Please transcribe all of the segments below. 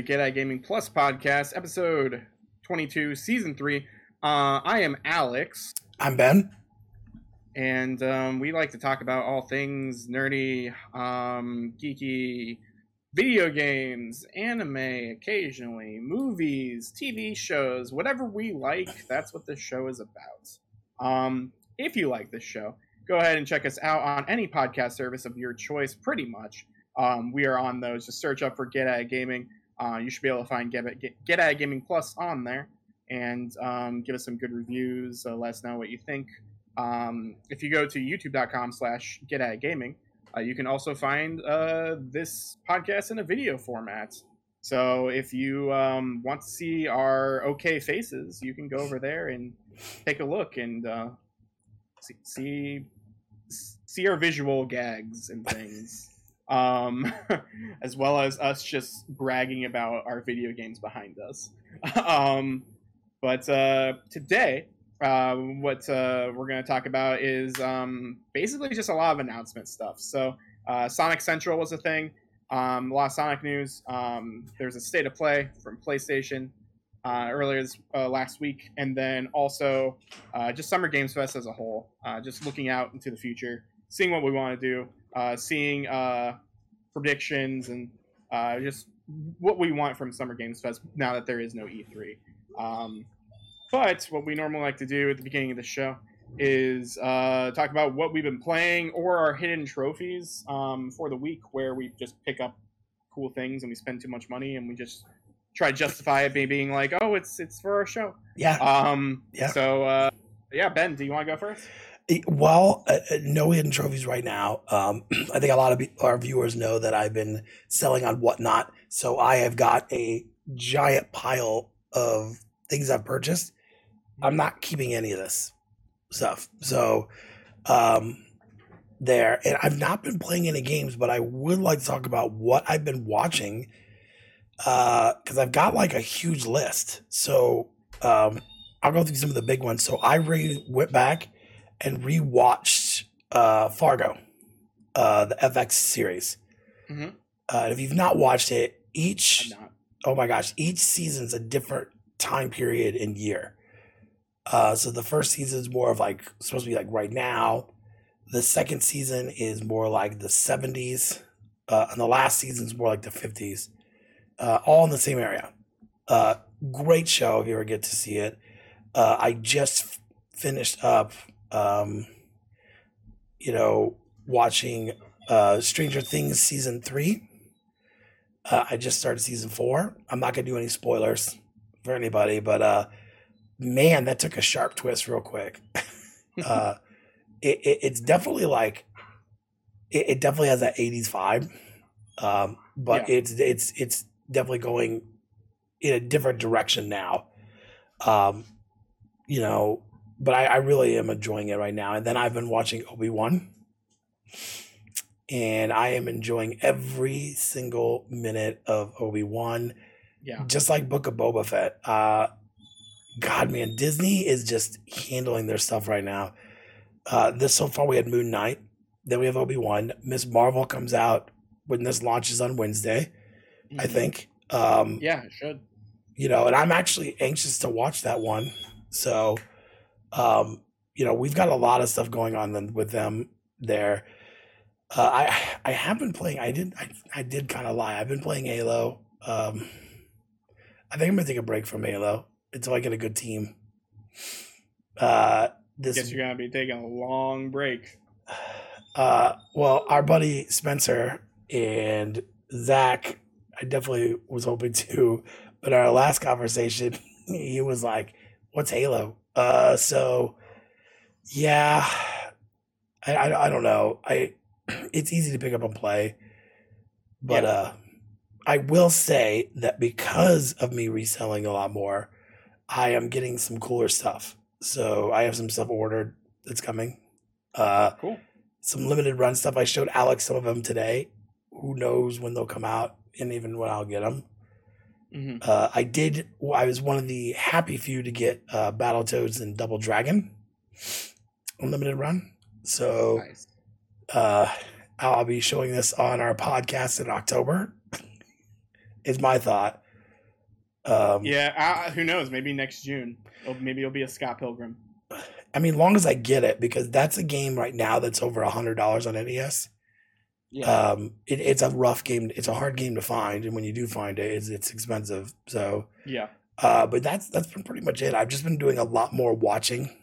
the Get At Gaming Plus podcast, episode 22, season 3. Uh, I am Alex. I'm Ben. And um, we like to talk about all things nerdy, um, geeky, video games, anime, occasionally, movies, TV shows, whatever we like, that's what this show is about. Um, if you like this show, go ahead and check us out on any podcast service of your choice, pretty much. Um, we are on those. Just search up for Get At Gaming. Uh, you should be able to find Get, Get, Get At Gaming Plus on there and um, give us some good reviews. Uh, let us know what you think. Um, if you go to youtube.com slash Get At Gaming, uh, you can also find uh, this podcast in a video format. So if you um, want to see our okay faces, you can go over there and take a look and uh, see, see see our visual gags and things um, as well as us just bragging about our video games behind us. um, but uh, today, uh, what uh, we're going to talk about is um, basically just a lot of announcement stuff. So, uh, Sonic Central was a thing. Um, a lot of Sonic news. Um, there's a state of play from PlayStation uh, earlier this, uh, last week, and then also just Summer Games Fest as a whole. just looking out into the future, seeing what we want to do, uh, seeing uh, predictions and uh, just what we want from Summer Games Fest now that there is no E3. Um, but what we normally like to do at the beginning of the show is uh, talk about what we've been playing or our hidden trophies um, for the week, where we just pick up cool things and we spend too much money and we just try to justify it by being like, oh, it's it's for our show. Yeah. Um. Yeah. So, uh, yeah, Ben, do you want to go first? Well, uh, uh, no hidden trophies right now. Um, I think a lot of our viewers know that I've been selling on whatnot, so I have got a giant pile of things I've purchased. I'm not keeping any of this stuff, so um, there. And I've not been playing any games, but I would like to talk about what I've been watching because uh, I've got like a huge list. So um, I'll go through some of the big ones. So I re- went back and rewatched uh, Fargo, uh, the FX series. Mm-hmm. Uh, if you've not watched it, each oh my gosh, each season's a different time period and year. Uh, so the first season is more of like supposed to be like right now. The second season is more like the 70s, uh, and the last season is more like the 50s. Uh, all in the same area. Uh, great show if you ever get to see it. Uh, I just f- finished up um, you know, watching uh, Stranger Things season three. Uh, I just started season four. I'm not gonna do any spoilers for anybody, but uh, man, that took a sharp twist real quick. uh, it, it, it's definitely like it, it, definitely has that 80s vibe, um, but yeah. it's it's it's definitely going in a different direction now. Um, you know, but I, I really am enjoying it right now. And then I've been watching Obi Wan, and I am enjoying every single minute of Obi Wan. Yeah, just like Book of Boba Fett. Uh, God, man, Disney is just handling their stuff right now. Uh, this so far we had Moon Knight, then we have Obi Wan. Miss Marvel comes out when this launches on Wednesday, mm-hmm. I think. Um, yeah, it should. You know, and I'm actually anxious to watch that one. So um, you know, we've got a lot of stuff going on with them there. Uh, I I have been playing. I did I, I did kind of lie. I've been playing Halo. Um, I think I'm gonna take a break from Halo until I get a good team. Uh, this guess you're gonna be taking a long break. Uh, well, our buddy Spencer and Zach, I definitely was hoping to, but our last conversation, he was like, "What's Halo?" Uh, so yeah, I, I, I don't know. I it's easy to pick up and play, but yeah. uh, I will say that because of me reselling a lot more, I am getting some cooler stuff. So I have some stuff ordered that's coming. Uh, cool. Some limited run stuff. I showed Alex some of them today. Who knows when they'll come out and even when I'll get them. Mm-hmm. Uh, I did. I was one of the happy few to get uh, Battletoads and Double Dragon Unlimited Run. So nice. uh, I'll be showing this on our podcast in October. is my thought. Um, yeah, uh, who knows? Maybe next June. It'll, maybe it'll be a Scott Pilgrim. I mean, long as I get it, because that's a game right now that's over a hundred dollars on NES. Yeah. Um, it, it's a rough game. It's a hard game to find, and when you do find it, it's, it's expensive. So, yeah. uh, but that's that's been pretty much it. I've just been doing a lot more watching.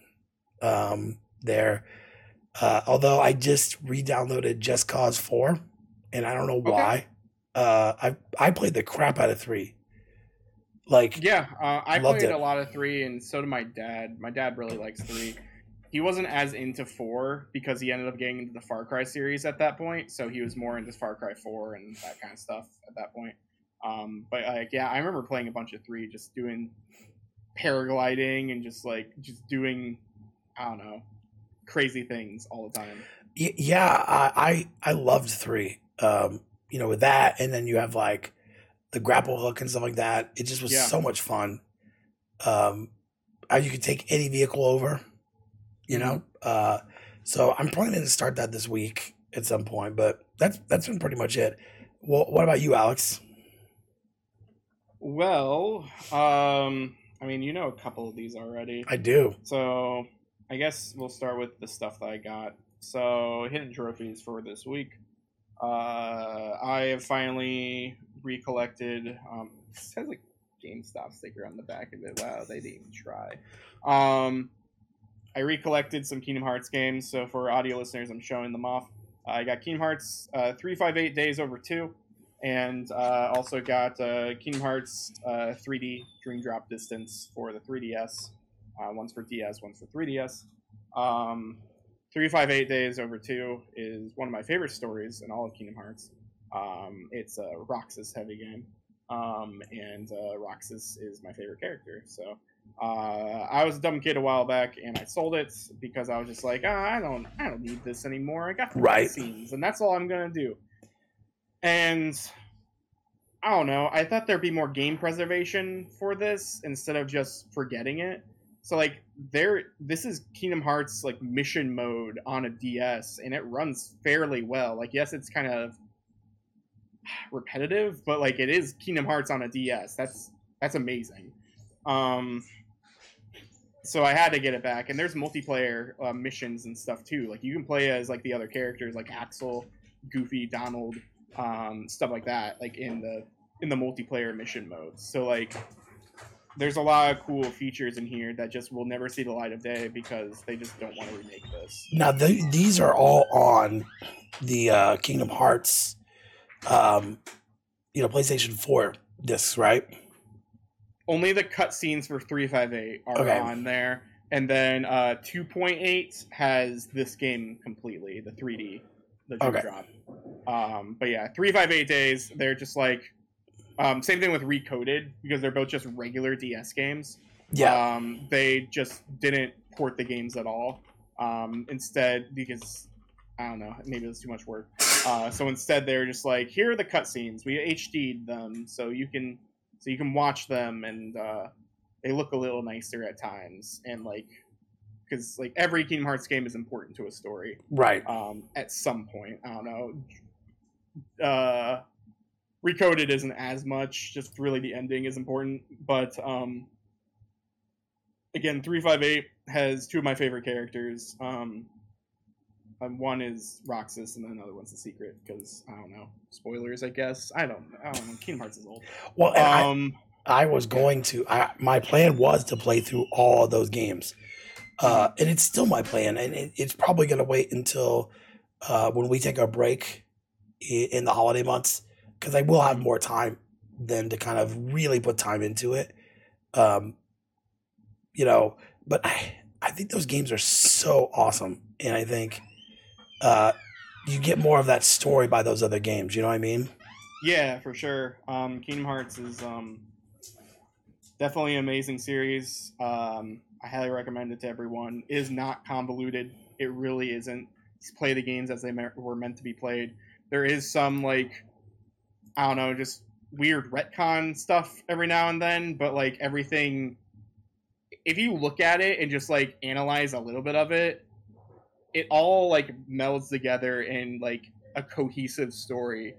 Um, there, uh, although I just re-downloaded Just Cause Four, and I don't know Okay. why. Uh, I I played the crap out of three. Like, Yeah, uh, I played it. a lot of three, and so did my dad. My dad really likes three. He wasn't as into four because he ended up getting into the Far Cry series at that point, so he was more into Far Cry four and that kind of stuff at that point. Um, but like, yeah, I remember playing a bunch of three, just doing paragliding and just like just doing, I don't know, crazy things all the time. Yeah, I, I I loved three. Um, you know, with that, and then you have like the grapple hook and stuff like that. It just was Yeah. so much fun. Um, how you could take any vehicle over, you know. Uh, so I'm planning to start that this week at some point. But that's that's been pretty much it. Well, what about you, Alex? Well, um, I mean, you know a couple of these already. I do. So I guess we'll start with the stuff that I got. So hidden trophies for this week. Uh, I have finally recollected. Um, it says a GameStop sticker on the back of it. Wow, they didn't even try. Um, I recollected some Kingdom Hearts games. So for audio listeners, I'm showing them off. I got Kingdom Hearts uh, 358 Days Over 2, and uh, also got uh, Kingdom Hearts uh, 3D Dream Drop Distance for the 3DS. Uh, one's for DS, one's for 3DS. Um, 358 Days Over 2 is one of my favorite stories in all of Kingdom Hearts. Um, it's a Roxas heavy game, um, and uh, Roxas is my favorite character. So uh, I was a dumb kid a while back, and I sold it because I was just like, ah, I don't, I don't need this anymore. I got the Right. scenes, and that's all I'm gonna do. And I don't know. I thought there'd be more game preservation for this instead of just forgetting it. So like there this is Kingdom Hearts like mission mode on a DS and it runs fairly well. Like yes, it's kind of repetitive, but like it is Kingdom Hearts on a DS. That's that's amazing. Um so I had to get it back and there's multiplayer uh, missions and stuff too. Like you can play as like the other characters like Axel, Goofy, Donald, um, stuff like that like in the in the multiplayer mission modes. So like there's a lot of cool features in here that just will never see the light of day because they just don't want to remake this. Now the, these are all on the uh, Kingdom Hearts, um, you know, PlayStation Four discs, right? Only the cutscenes for 358 are Okay. on there. And then uh, 2.8 has this game completely, the 3D, the Okay. drop. Um, but yeah, 358 days, they're just like, um, same thing with Recoded, because they're both just regular DS games. Yeah. Um, they just didn't port the games at all. Um, instead, because I don't know, maybe it was too much work. Uh, so instead, they were just like, here are the cutscenes. We HD'd them, so you can so you can watch them, and uh, they look a little nicer at times. And like, because like every Kingdom Hearts game is important to a story right. um, at some point. I don't know. Uh, Recoded isn't as much. Just really the ending is important. But um, again, three five eight has two of my favorite characters. Um, um, one is Roxas, and then another one's the secret. Because I don't know spoilers. I guess I don't. I don't know. Kingdom Hearts is old. Well, and I, Um, I was going to. I, my plan was to play through all of those games, uh, and it's still my plan. And it, it's probably going to wait until uh, when we take our break i- in the holiday months, because I will have more time then to kind of really put time into it. Um, you know, but I, I think those games are so awesome, and I think uh, you get more of that story by those other games. You know what I mean? Yeah, for sure. Um, Kingdom Hearts is um, definitely an amazing series. Um, I highly recommend it to everyone. It is not convoluted. It really isn't. Just play the games as they me- were meant to be played. There is some like I don't know, just weird retcon stuff every now and then, but like everything. If you look at it and just like analyze a little bit of it, it all like melds together in like a cohesive story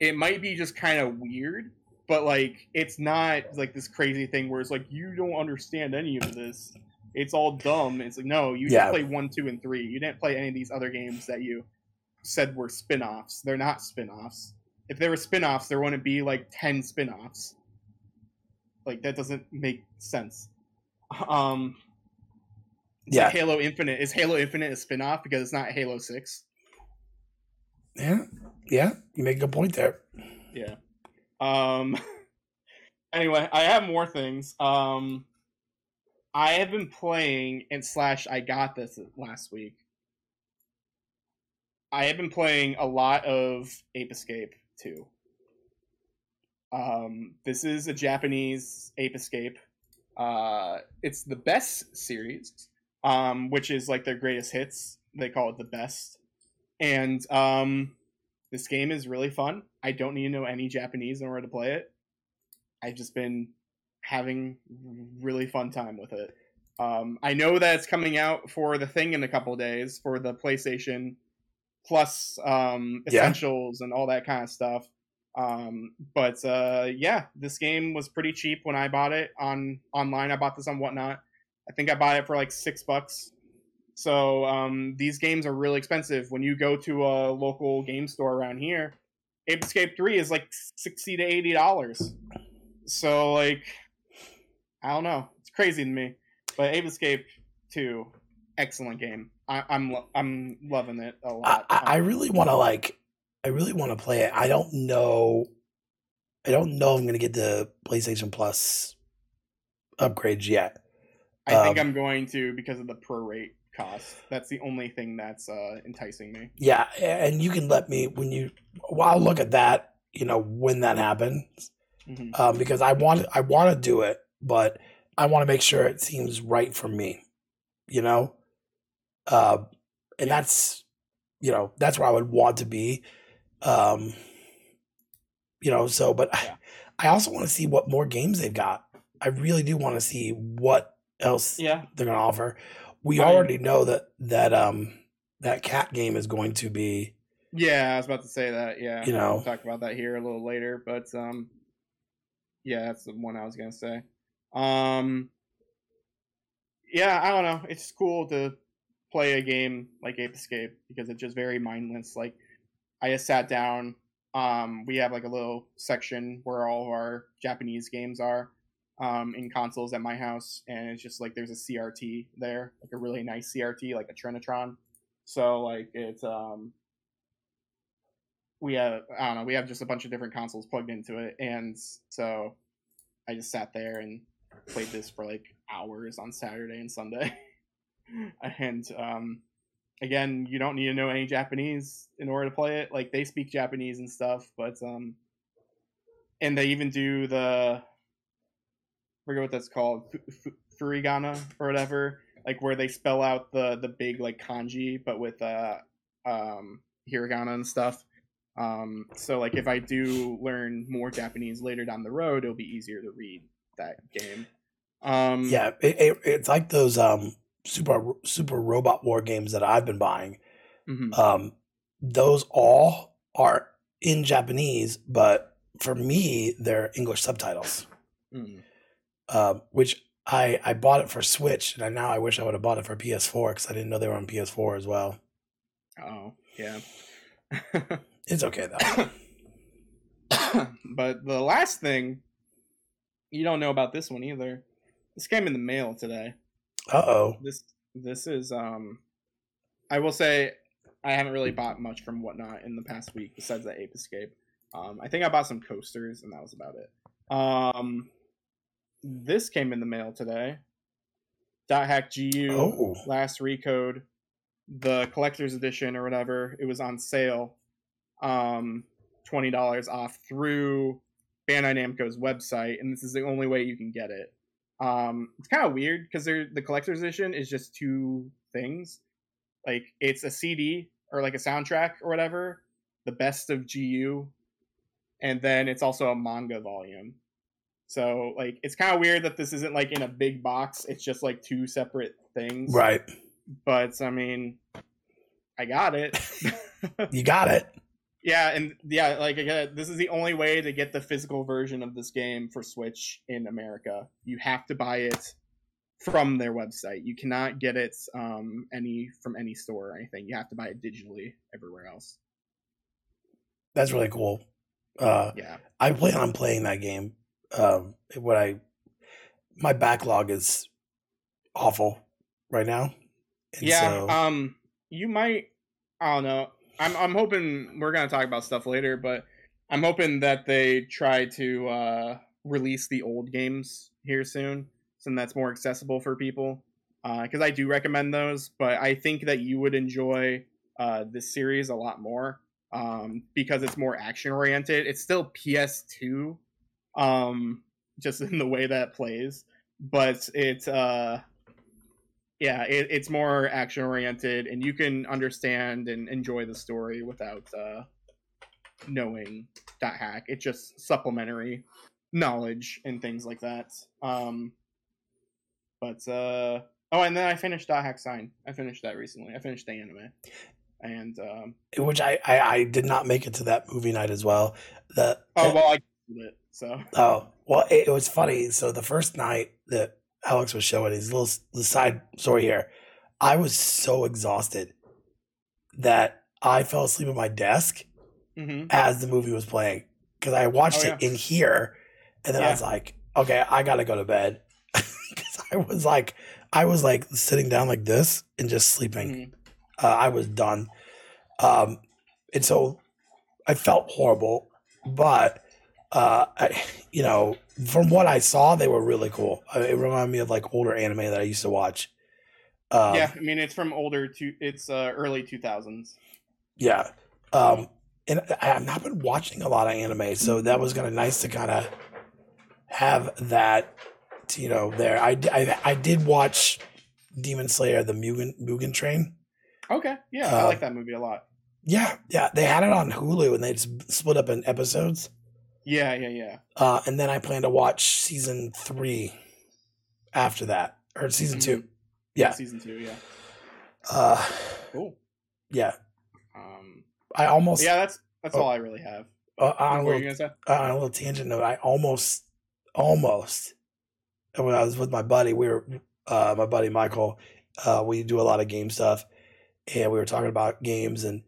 it might be just kind of weird but like it's not like this crazy thing where it's like you don't understand any of this. It's all dumb. It's like no, you Yeah. just play one, two, and three. You didn't play any of these other games that you said were spin-offs. They're not spin-offs. If they were spin-offs, there wouldn't be like ten spin-offs. Like that doesn't make sense. Um it's Yeah. like Halo Infinite. Is Halo Infinite a spin-off because it's not Halo 6? Yeah, yeah, you make a good point there. Yeah. Um anyway, I have more things. Um I have been playing and slash I got this last week. I have been playing a lot of Ape Escape 2. Um this is a Japanese Ape Escape. Uh it's the best series, um, which is like their greatest hits. They call it the best. And um this game is really fun. I don't need to know any Japanese in order to play it. I've just been having really fun time with it. Um, I know that it's coming out for the thing in a couple days for the PlayStation Plus um, Yeah. essentials and all that kind of stuff. Um, but uh, yeah, this game was pretty cheap when I bought it on online. I bought this on whatnot. I think I bought it for like six bucks. So um, these games are really expensive. When you go to a local game store around here, Ape Escape Three is like sixty to eighty dollars. So like, I don't know, it's crazy to me. But Ape Escape Two, excellent game. I, I'm lo- I'm loving it a lot. I, I really want to like, I really want to play it. I don't know, I don't know I'm gonna get the PlayStation Plus upgrades yet. I think um, I'm going to because of the prorate cost. That's the only thing that's uh, enticing me. Yeah, and you can let me when you. Well, I'll look at that. You know when that happens, hmm um, because I want I want to do it, but I want to make sure it seems right for me. You know, uh, and that's you know that's where I would want to be. Um, you know, so but Yeah. I, I also want to see what more games they've got. I really do want to see what else Yeah, they're going to offer. We I- already know that that um that cat game is going to be yeah. I was about to say that. Yeah, You know. we'll talk about that here a little later. But um, yeah, that's the one I was gonna say. Um, yeah, I don't know. It's cool to play a game like Ape Escape because it's just very mindless. Like I just sat down. Um, we have like a little section where all of our Japanese games are um, in consoles at my house, and it's just like there's a CRT there, like a really nice CRT, like a Trinitron. So like it's um, we have I don't know, we have just a bunch of different consoles plugged into it, and so I just sat there and played this for like hours on Saturday and Sunday. and um, again, you don't need to know any Japanese in order to play it. Like they speak Japanese and stuff, but um, and they even do the forget what that's called, fu- fu- furigana or whatever, like where they spell out the the big like kanji, but with uh um hiragana and stuff. Um, so like if I do learn more Japanese later down the road, it'll be easier to read that game. Um, yeah. It, it, it's like those um super super robot war games that I've been buying. mhm. Um, those all are in Japanese, but for me, they're English subtitles. Mm. Um, which I I bought it for Switch, and I, now I wish I would have bought it for PS4 because I didn't know they were on PS4 as well. Oh, yeah. It's okay though. but the last thing you don't know about this one either. This came in the mail today. Uh oh. This this is um I will say I haven't really bought much from whatnot in the past week besides the Ape Escape. Um I think I bought some coasters and that was about it. Um this came in the mail today. Dot hack GU Oh. last recode the collector's edition or whatever it was on sale um $20 off through bandai namco's website and this is the only way you can get it um it's kind of weird because the collector's edition is just two things like it's a cd or like a soundtrack or whatever the best of gu and then it's also a manga volume so like it's kind of weird that this isn't like in a big box it's just like two separate things Right. but I mean, I got it. You got it. Yeah, and yeah, like again, this is the only way to get the physical version of this game for Switch in America. You have to buy it from their website. You cannot get it um, any from any store or anything. You have to buy it digitally everywhere else. That's really cool. Uh, Yeah. I plan on playing that game. Um, what I my backlog is awful right now. And yeah. so- Um, you might. I don't know. I'm I'm hoping we're gonna talk about stuff later, but I'm hoping that they try to uh, release the old games here soon, so that's more accessible for people. Uh because I do recommend those, but I think that you would enjoy uh, this series a lot more um, because it's more action oriented. It's still PS2, um, just in the way that plays, but it's uh, yeah, it, it's more action oriented, and you can understand and enjoy the story without uh, knowing that hack. It's just supplementary knowledge and things like that. Um, but uh, oh, and then I finished dot hack sign. I finished that recently. I finished the anime, and um, which I, I I did not make it to that movie night as well. The oh well, I it. So Oh, well, it, it was funny. So the first night that Alex was showing his little the side story here, I was so exhausted that I fell asleep at my desk hmm as the movie was playing because I watched Oh, it in here, and then I was like, okay, I gotta go to bed because I was like, I was like sitting down like this and just sleeping. Mhm. Uh, I was done, um, and so I felt horrible, but uh, I, you know, from what I saw, they were really cool. It reminded me of like older anime that I used to watch. Um, yeah, I mean it's from older to it's uh, early two thousands. Yeah. Um, and I have not been watching a lot of anime, so that was kind of nice to kind of have that, you know, there. I, I I did watch Demon Slayer, the Mugen, Mugen Train. Okay, yeah, I Uh, like that movie a lot. Yeah, yeah. They had it on Hulu and they split up in episodes. Yeah, yeah, yeah. Uh, and then I plan to watch season three after that, or season two. Mhm. Yeah. season two. Yeah, Uh, cool. yeah. Um, I almost, yeah, that's that's Oh. all I really have. uh, on, a little, on a little tangent note, I almost, almost, when I was with my buddy, we were, uh, my buddy Michael, uh, we do a lot of game stuff, and we were talking about games, and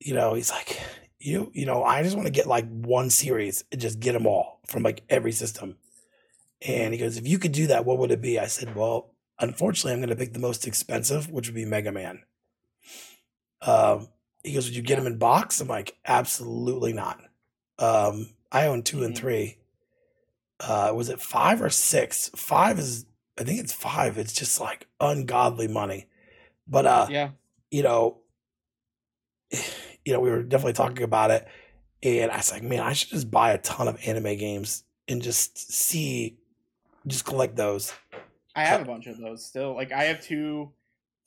you know, he's like, you, you know, I just want to get like one series and just get them all from like every system. And he goes, if you could do that, what would it be? I said, well, unfortunately, I'm going to pick the most expensive, which would be Mega Man. Um, he goes, would you get them in box? I'm like, absolutely not. Um, I own 2 and Mhm. three. Uh, was it five or six? Five is, I think it's five. It's just like ungodly money. But uh, Yeah, you know, you know, we were definitely talking about it, and I was like, man, I should just buy a ton of anime games and just see, just collect those. I have a bunch of those still. Like I have two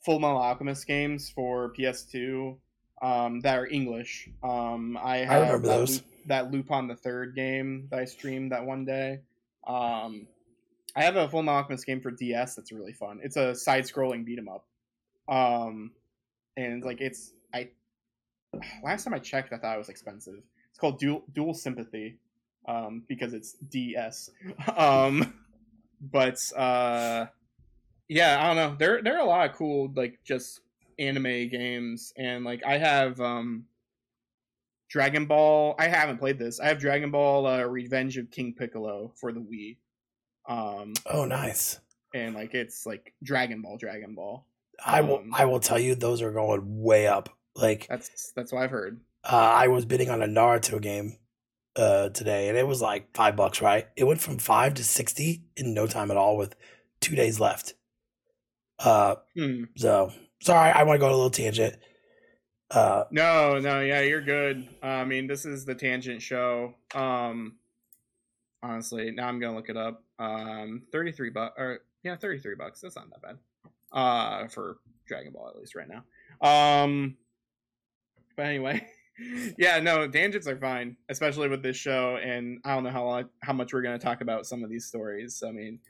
Full Metal Alchemist games for PS2 um, that are English. Um, I have remember that those. Lu- that Lupin the Third game that I streamed that one day. Um, I have a Full Metal Alchemist game for DS that's really fun. It's a side-scrolling beat 'em up. Um, and like it's I last time I checked, I thought it was expensive. It's called Dual Dual Sympathy, um, because it's DS. um, but uh, yeah, I don't know. There there are a lot of cool like just anime games, and like I have um, Dragon Ball. I haven't played this. I have Dragon Ball uh, Revenge of King Piccolo for the Wii. Um, Oh, nice. and like it's like Dragon Ball, Dragon Ball. I will. Um, I will tell you, those are going way up. Like, That's that's what I've heard. uh, I was bidding on a Naruto game uh, today, and it was like five bucks. Right? It went from five to sixty in no time at all, with two days left. Uh, Hmm. so sorry, I want to go on a little tangent. Uh, No, no, yeah, you're good. Uh, I mean, this is the tangent show. Um, honestly, now I'm gonna look it up. Um, thirty three bucks, or yeah, thirty three bucks. That's not that bad. Uh, for Dragon Ball at least right now. Um, but anyway, yeah, no, tangents are fine, especially with this show. And I don't know how long, how much we're gonna talk about some of these stories. I mean,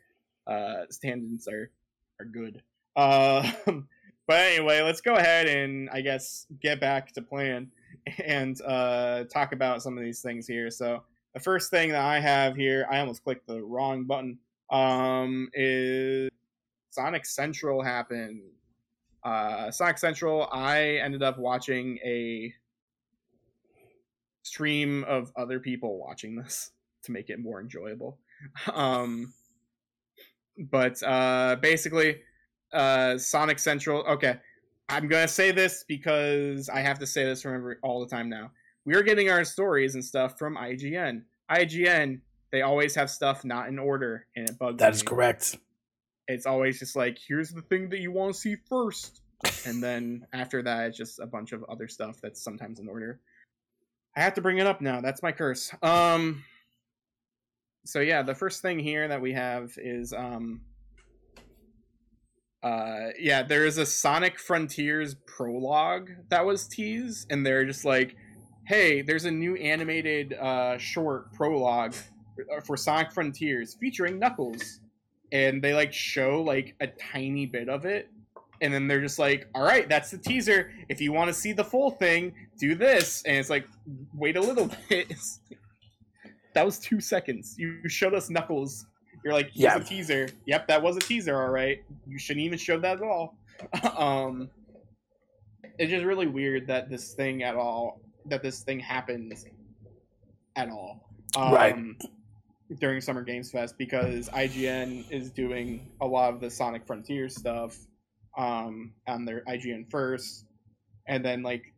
uh, tangents are are good. Uh, but anyway, let's go ahead and I guess get back to plan. and uh, talk about some of these things here. So the first thing that I have here, I almost clicked the wrong button. Um, is Sonic Central happened. Uh, Sonic Central. I ended up watching a stream of other people watching this to make it more enjoyable. Um, but uh, basically, uh, Sonic Central. Okay, I'm gonna say this because I have to say this from every, all the time now. We are getting our stories and stuff from IGN. IGN, they always have stuff not in order, and it bugs That me. is correct. It's always just like, here's the thing that you want to see first, and then after that, it's just a bunch of other stuff that's sometimes in order. I have to bring it up now. That's my curse. Um. So yeah, the first thing here that we have is um. Uh, yeah, there is a Sonic Frontiers prologue that was teased, and they're just like, "Hey, there's a new animated uh, short prologue uh, for Sonic Frontiers featuring Knuckles," and they like show like a tiny bit of it, and then they're just like, "All right, that's the teaser. If you want to see the full thing, do this." And it's like, wait a little bit. that was two seconds. You showed us Knuckles. You're like, here's Yeah. a teaser. Yep, that was a teaser. All right, you shouldn't even show that at all. um, it's just really weird that this thing at all that this thing happens at all. Um, Right. During Summer Games Fest because IGN is doing a lot of the Sonic Frontier stuff um, on their IGN first, and then like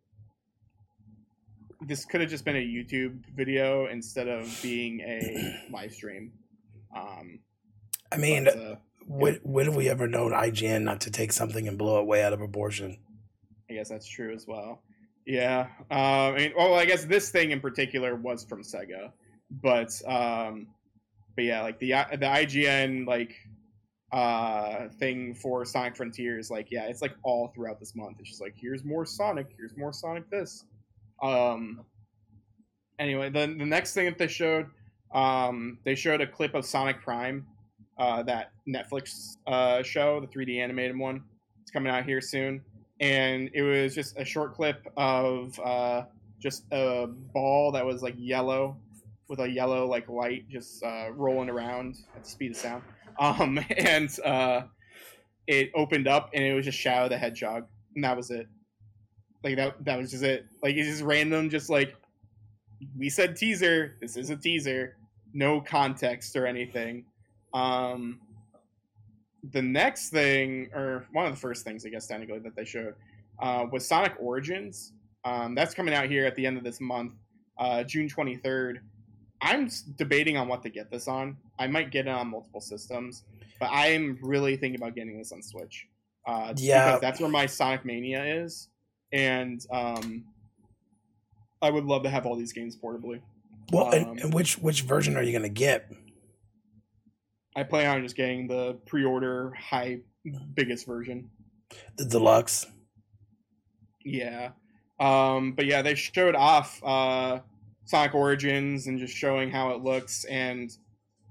this could have just been a YouTube video instead of being a live stream. Um, I mean, but, uh, when, when have we ever known IGN not to take something and blow it way out of proportion? I guess that's true as well. Yeah. Um, I mean, well, I guess this thing in particular was from Sega, but um, but yeah, like the the IGN like uh thing for Sonic Frontiers, like yeah, it's like all throughout this month. It's just like here's more Sonic, here's more Sonic this. Um. Anyway, the the next thing that they showed, um, they showed a clip of Sonic Prime, uh, that Netflix uh show, the 3D animated one. It's coming out here soon and it was just a short clip of uh, just a ball that was like yellow with a yellow like light just uh, rolling around at the speed of sound um, and uh, it opened up and it was just shadow the hedgehog and that was it like that that was just it like it's just random just like we said teaser this is a teaser no context or anything um the next thing, or one of the first things, I guess, technically, that they showed uh, was Sonic Origins. Um, that's coming out here at the end of this month, uh, June 23rd. I'm debating on what to get this on. I might get it on multiple systems, but I am really thinking about getting this on Switch. Uh, Yeah. Because that's where my Sonic Mania is. And um, I would love to have all these games portably. Well, Um, and, and which which version are you going to get? I plan on just getting the pre order high, biggest version. The deluxe? Yeah. Um, but yeah, they showed off uh, Sonic Origins and just showing how it looks and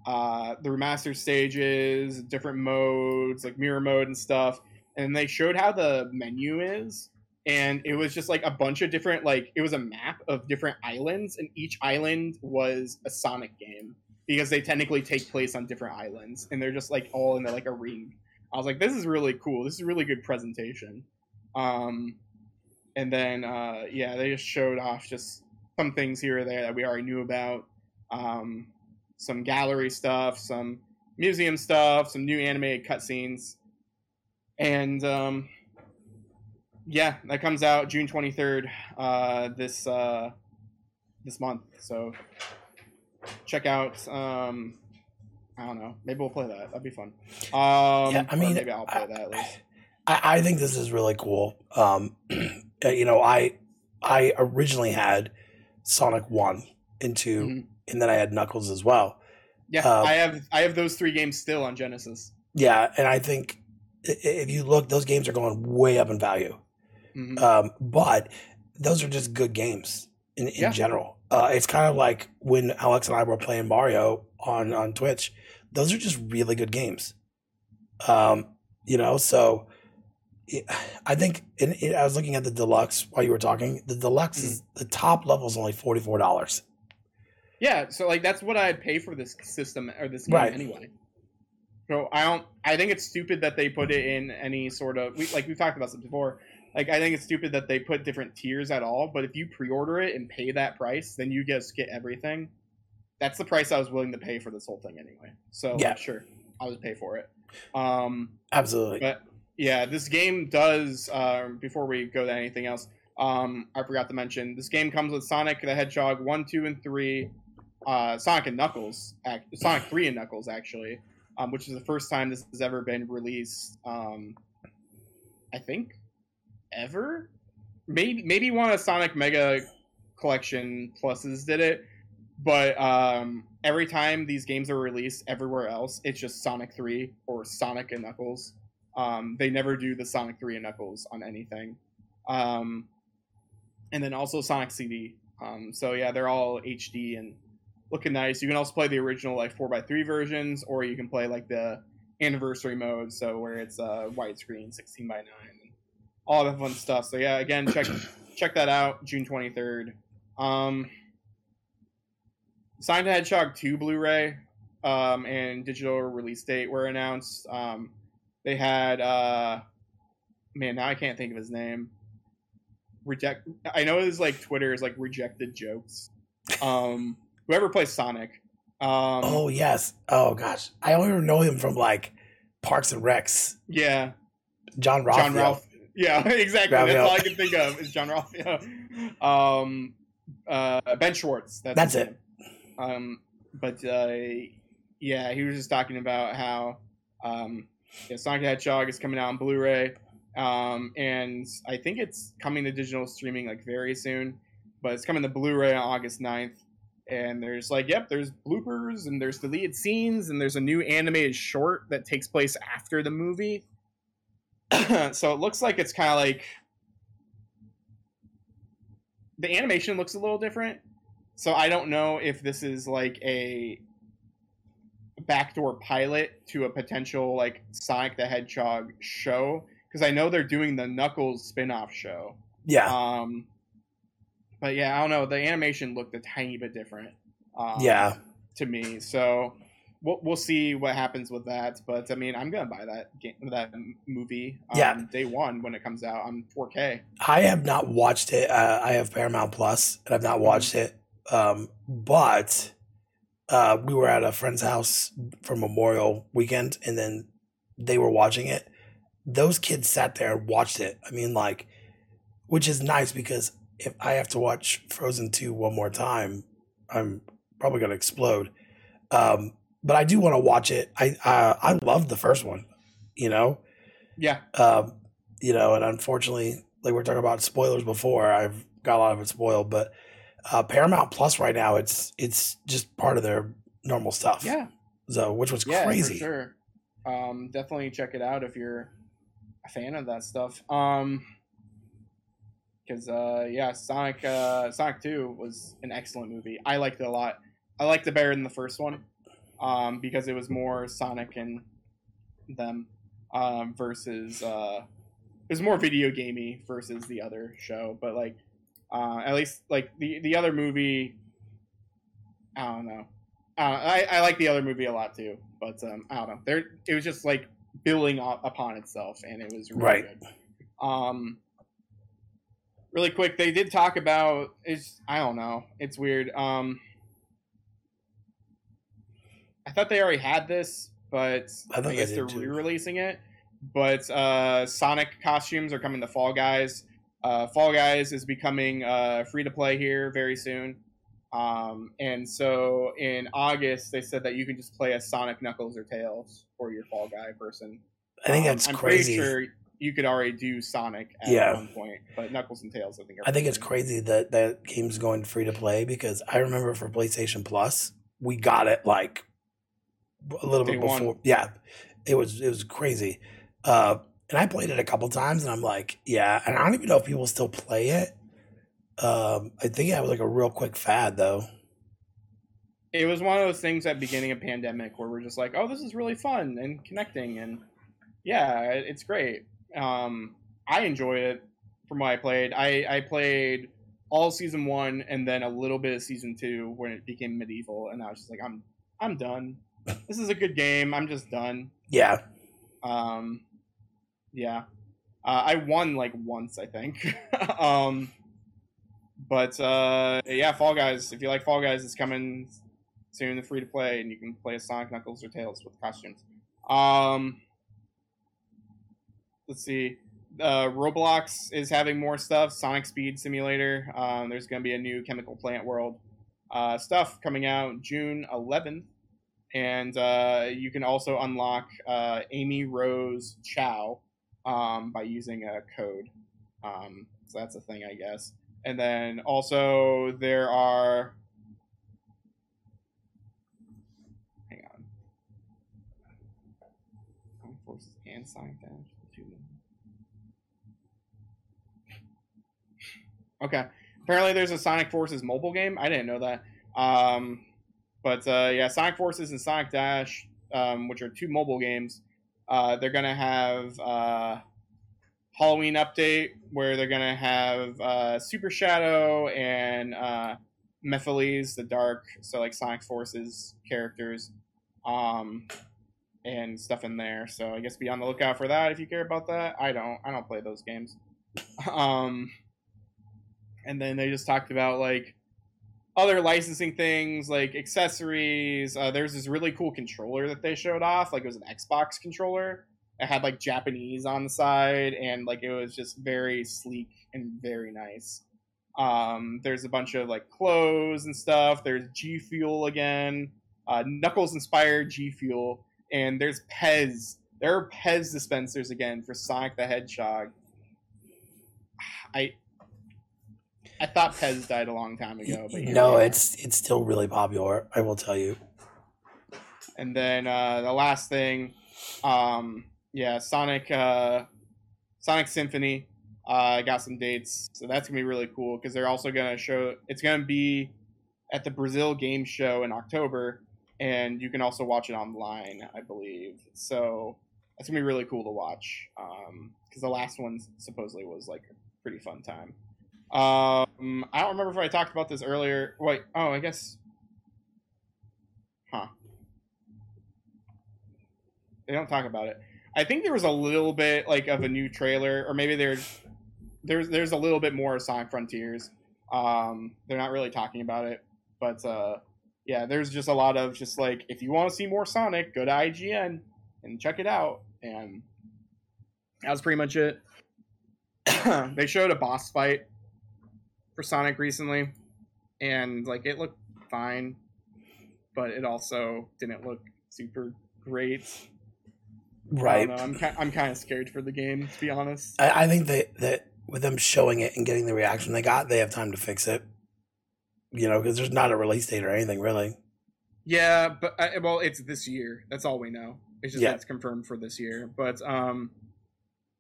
uh, the remastered stages, different modes, like mirror mode and stuff. And they showed how the menu is. And it was just like a bunch of different, like, it was a map of different islands, and each island was a Sonic game because they technically take place on different islands and they're just like all in like a ring. I was like, this is really cool. This is really good presentation. Um, and then uh, yeah, they just showed off just some things here or there that we already knew about. Um, some gallery stuff, some museum stuff, some new animated cutscenes, and um, yeah, that comes out June twenty third. Uh, this uh, this month. So check out. Um, I don't know. Maybe we'll play that. That'd be fun. Um, Yeah, I mean, maybe I'll play I- that at least. I, I think this is really cool. Um, you know, I I originally had Sonic One and 2 Mhm. and then I had Knuckles as well. Yeah, um, I have I have those three games still on Genesis. Yeah, and I think if you look, those games are going way up in value. Mhm. Um, but those are just good games in, in Yeah. general. Uh, it's kind of like when Alex and I were playing Mario on on Twitch. Those are just really good games. Um, you know, so I think in, in, I was looking at the deluxe while you were talking. The deluxe is the top level is only forty four dollars. Yeah, so like that's what I'd pay for this system or this game Right. anyway. So I don't. I think it's stupid that they put it in any sort of we, like we've talked about this before. Like I think it's stupid that they put different tiers at all. But if you pre-order it and pay that price, then you just get everything. That's the price I was willing to pay for this whole thing anyway. So Yeah. sure, I would pay for it. Um, Absolutely. but yeah, this game does. Uh, before we go to anything else, um, I forgot to mention this game comes with Sonic the Hedgehog one, two, and three. Uh, Sonic and Knuckles, act, Sonic three and Knuckles actually, um, which is the first time this has ever been released. Um, I think ever. Maybe maybe one of Sonic Mega Collection pluses did it, but um, every time these games are released everywhere else, it's just Sonic Three or Sonic and Knuckles. Um, they never do the Sonic 3 and Knuckles on anything. Um, and then also Sonic CD. Um, so yeah, they're all HD and looking nice. You can also play the original like 4x3 versions, or you can play like the anniversary mode, so where it's uh, widescreen, 16 by 9 and all that fun stuff. So yeah, again, check check that out, June 23rd. Um, the Hedgehog 2 Blu-ray um, and digital release date were announced. Um, they had uh man now i can't think of his name reject i know his like twitter is like rejected jokes um whoever plays sonic um oh yes. Oh gosh, I only know him from like Parks and Recs. yeah John Ralph. john ralph yeah exactly that's all i can think of is john ralph yeah. um uh ben schwartz that's, That's it. um but uh yeah he was just talking about how um yeah, sonic the hedgehog is coming out on blu-ray. Um and i think it's coming to digital streaming like very soon. But it's coming to blu-ray on august 9th and there's like yep there's bloopers and there's deleted scenes and there's a new animated short that takes place after the movie. So it looks like it's kind of like the animation looks a little different. So i don't know if this is like a backdoor pilot to a potential like sonic the hedgehog show because i know they're doing the knuckles spin-off show Yeah. um but yeah i don't know the animation looked a tiny bit different um, yeah. to me so we'll, we'll see what happens with that but i mean i'm gonna buy that game that movie um, Yeah. day one when it comes out on 4k I have not watched it. Uh, I have Paramount Plus, and I've not watched it. Um, but uh, we were at a friend's house for Memorial Weekend, and then they were watching it. Those kids sat there and watched it. I mean, like, which is nice because if I have to watch Frozen two one more time, I'm probably gonna explode. Um, but I do want to watch it. I uh, I love the first one, you know yeah um, you know, and unfortunately, like we we're talking about spoilers before, I've got a lot of it spoiled. But uh, Paramount Plus right now, it's it's just part of their normal stuff. yeah. So, which was yeah crazy. for sure. Um definitely check it out if you're a fan of that stuff. Um because uh yeah sonic uh sonic 2 was an excellent movie. I liked it a lot. I liked it better than the first one um because it was more sonic and them um versus uh it was more video gamey versus the other show. But like uh at least like the the other movie i don't know uh, I, I like the other movie a lot too, but um, I don't know. There, it was just like building up upon itself, and it was really Right. good. Um, really quick, they did talk about is I don't know. It's weird. Um, I thought they already had this, but I I, guess they're re-releasing it. But uh, Sonic costumes are coming to Fall Guys. Uh, Fall Guys is becoming uh, free to play here very soon. Um, and so in August, they said that you can just play as Sonic, Knuckles, or Tails for your Fall Guy person. I think Um, that's I'm crazy. pretty sure you could already do Sonic at Yeah. one point, but Knuckles and Tails, I think. I think it's crazy that that game's going free to play because I remember for PlayStation Plus, we got it like a little Day bit one. before. Yeah, it was it was crazy. Uh, and I played it a couple times, and I'm like, yeah. And I don't even know if people still play it. Um, I think it was like a real quick fad though. It was one of those things at beginning of pandemic where we're just like, oh, this is really fun and connecting, and yeah, it's great. Um, I enjoyed it from what I played. I I played all season one and then a little bit of season two when it became medieval, and I was just like, I'm I'm done. This is a good game. I'm just done. Yeah. Um, yeah. Uh, I won like once, I think. um, but uh, yeah, Fall Guys. If you like Fall Guys, it's coming soon, the free to play, and you can play as Sonic, Knuckles, or Tails with costumes. Um, let's see. Uh, Roblox is having more stuff. Sonic Speed Simulator. Um, there's going to be a new Chemical Plant World uh, stuff coming out June 11th, and uh, you can also unlock uh, Amy Rose Chao um, by using a code. Um, so that's a thing, I guess. And then also there are. Hang on. Sonic Forces and Sonic Dash. Okay. Apparently, there's a Sonic Forces mobile game. I didn't know that. Um, but uh, yeah, Sonic Forces and Sonic Dash, um, which are two mobile games, uh, they're gonna have uh, Halloween update where they're gonna have uh, Super Shadow and uh, Mephiles, the Dark, so like Sonic Forces characters, um, and stuff in there. So I guess be on the lookout for that if you care about that. I don't. I don't play those games. um, and then they just talked about like other licensing things like accessories. Uh, there's this really cool controller that they showed off, like it was an Xbox controller. It had like Japanese on the side, and like it was just very sleek and very nice. Um, there's a bunch of like clothes and stuff. There's G Fuel again, uh, Knuckles inspired G Fuel, and there's Pez. There are Pez dispensers again for Sonic the Hedgehog. I I thought Pez died a long time ago, but no, it's it's still really popular. I will tell you. And then uh, the last thing, um, yeah, Sonic, uh, Sonic Symphony. uh, got some dates, so that's gonna be really cool because they're also gonna show. It's gonna be at the Brazil Game Show in October, and you can also watch it online, I believe. So that's gonna be really cool to watch because the last one supposedly was like a pretty fun time. Um, I don't remember if I talked about this earlier. Wait, oh, I guess. Huh. They don't talk about it. I think there was a little bit like of a new trailer, or maybe there's there's there's a little bit more Sonic Frontiers. Um, they're not really talking about it, but uh, yeah, there's just a lot of just like if you want to see more Sonic, go to IGN and check it out. And that was pretty much it. they showed a boss fight for Sonic recently, and like it looked fine, but it also didn't look super great. Right. I'm ki- I'm kind of scared for the game to be honest. I, I think that that with them showing it and getting the reaction they got, they have time to fix it. You know, because there's not a release date or anything really. Yeah, but uh, well, it's this year. That's all we know. It's just Yeah. that it's confirmed for this year. But um,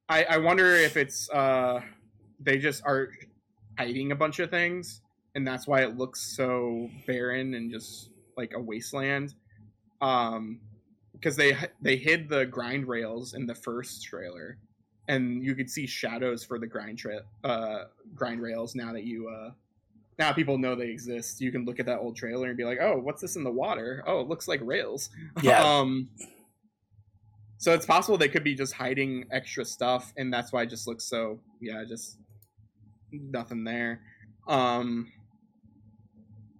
I I wonder if it's uh they just are hiding a bunch of things, and that's why it looks so barren and just like a wasteland. Um, because they they hid the grind rails in the first trailer, and you could see shadows for the grind tra- uh grind rails now that you uh now people know they exist. You can look at that old trailer and be like, "Oh, what's this in the water? Oh, it looks like rails." Yeah. um. So it's possible they could be just hiding extra stuff, and that's why it just looks so yeah, just nothing there. Um.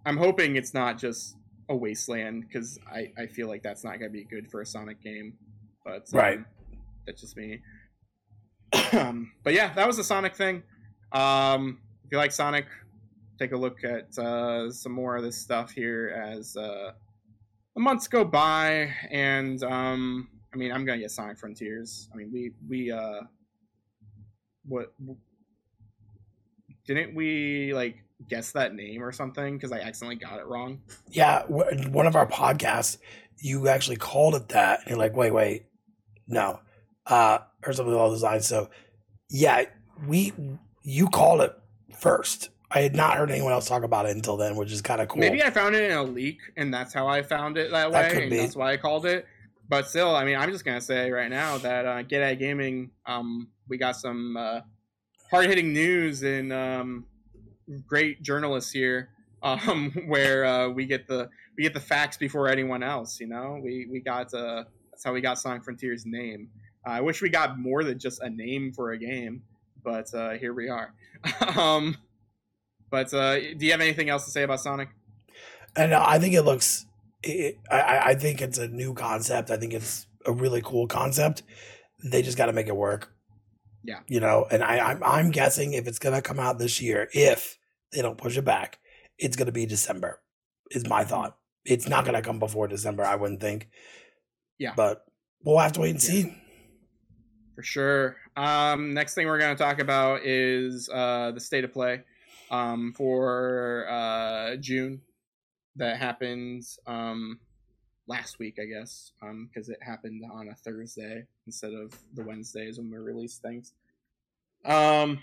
I'm hoping it's not just a wasteland because I I feel like that's not gonna be good for a Sonic game, but um, Right. that's just me. but yeah, that was the Sonic thing. Um, if you like Sonic, take a look at uh, some more of this stuff here as uh, the months go by. And um, I mean, I'm gonna get Sonic Frontiers. I mean, we we uh, what didn't we like guess that name or something because I accidentally got it wrong? Yeah, w- one of our podcasts, you actually called it that. And you're like, wait, wait, no, uh, or something along those lines. So, yeah, we you called it first. I had not heard anyone else talk about it until then, which is kind of cool. Maybe I found it in a leak, and that's how I found it that That way, could and be. that's why I called it. but still, I mean, I'm just gonna say right now that uh, Get At Gaming, um, we got some uh, hard hitting news and um, great journalists here, um, where uh, we get the we get the facts before anyone else. You know, we we got uh, that's how we got Sonic Frontier's name. I wish we got more than just a name for a game, but uh, here we are. um, but uh, do you have anything else to say about Sonic? And I think it looks. It, I, I think it's a new concept. I think it's a really cool concept. They just got to make it work. Yeah. You know, and I, I'm I'm guessing if it's gonna come out this year, if they don't push it back, it's gonna be December. Is my thought. It's not gonna come before December. I wouldn't think. Yeah. But we'll have to wait and Yeah. see. For sure. Um, next thing we're going to talk about is uh, the state of play um, for uh, June that happens. um, last week, I guess, because it happened on a Thursday instead of the Wednesdays when we release things. Um,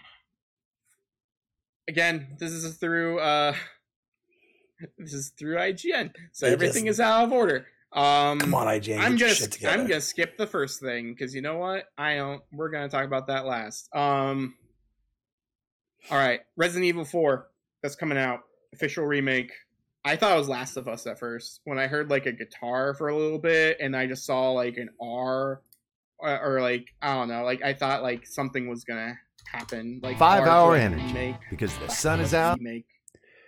again, this is through uh, this is through IGN, so They everything is out of order. Um, Come on, IGN, I'm gonna. I'm gonna skip the first thing because you know what? I don't. We're gonna talk about that last. Um. All right, Resident Evil Four that's coming out official remake. I thought it was Last of Us at first when I heard like a guitar for a little bit and I just saw like an R or, or like I don't know like I thought like something was gonna happen like Five large, hour energy remake, because the sun is out. remake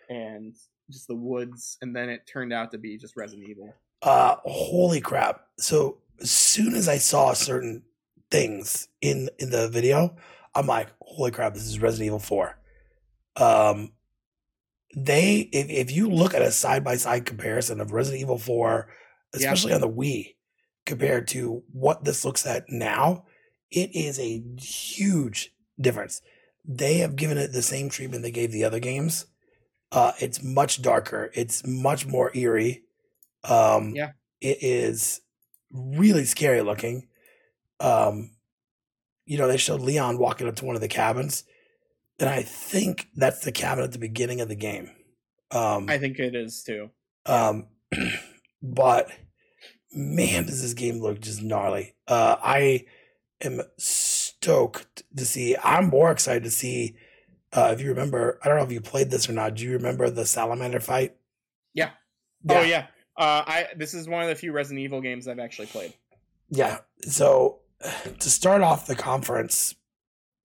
and just the woods and then it turned out to be just Resident Evil. uh holy crap so as soon as i saw certain things in in the video i'm like holy crap this is resident evil 4 um they if, if you look at a side-by-side comparison of resident evil 4 Yeah. especially on the wii compared to what this looks at now it is a huge difference they have given it the same treatment they gave the other games uh it's much darker it's much more eerie um, Yeah. It is really scary looking. Um, you know, they showed Leon walking up to one of the cabins, and I think that's the cabin at the beginning of the game. Um, I think it is too. um, but man, does this game look just gnarly. Uh, I am stoked to see. I'm more excited to see. Uh, if you remember, I don't know if you played this or not. Do you remember the salamander fight? Yeah. Oh yeah. Uh, I this is one of the few Resident Evil games I've actually played. Yeah. So to start off the conference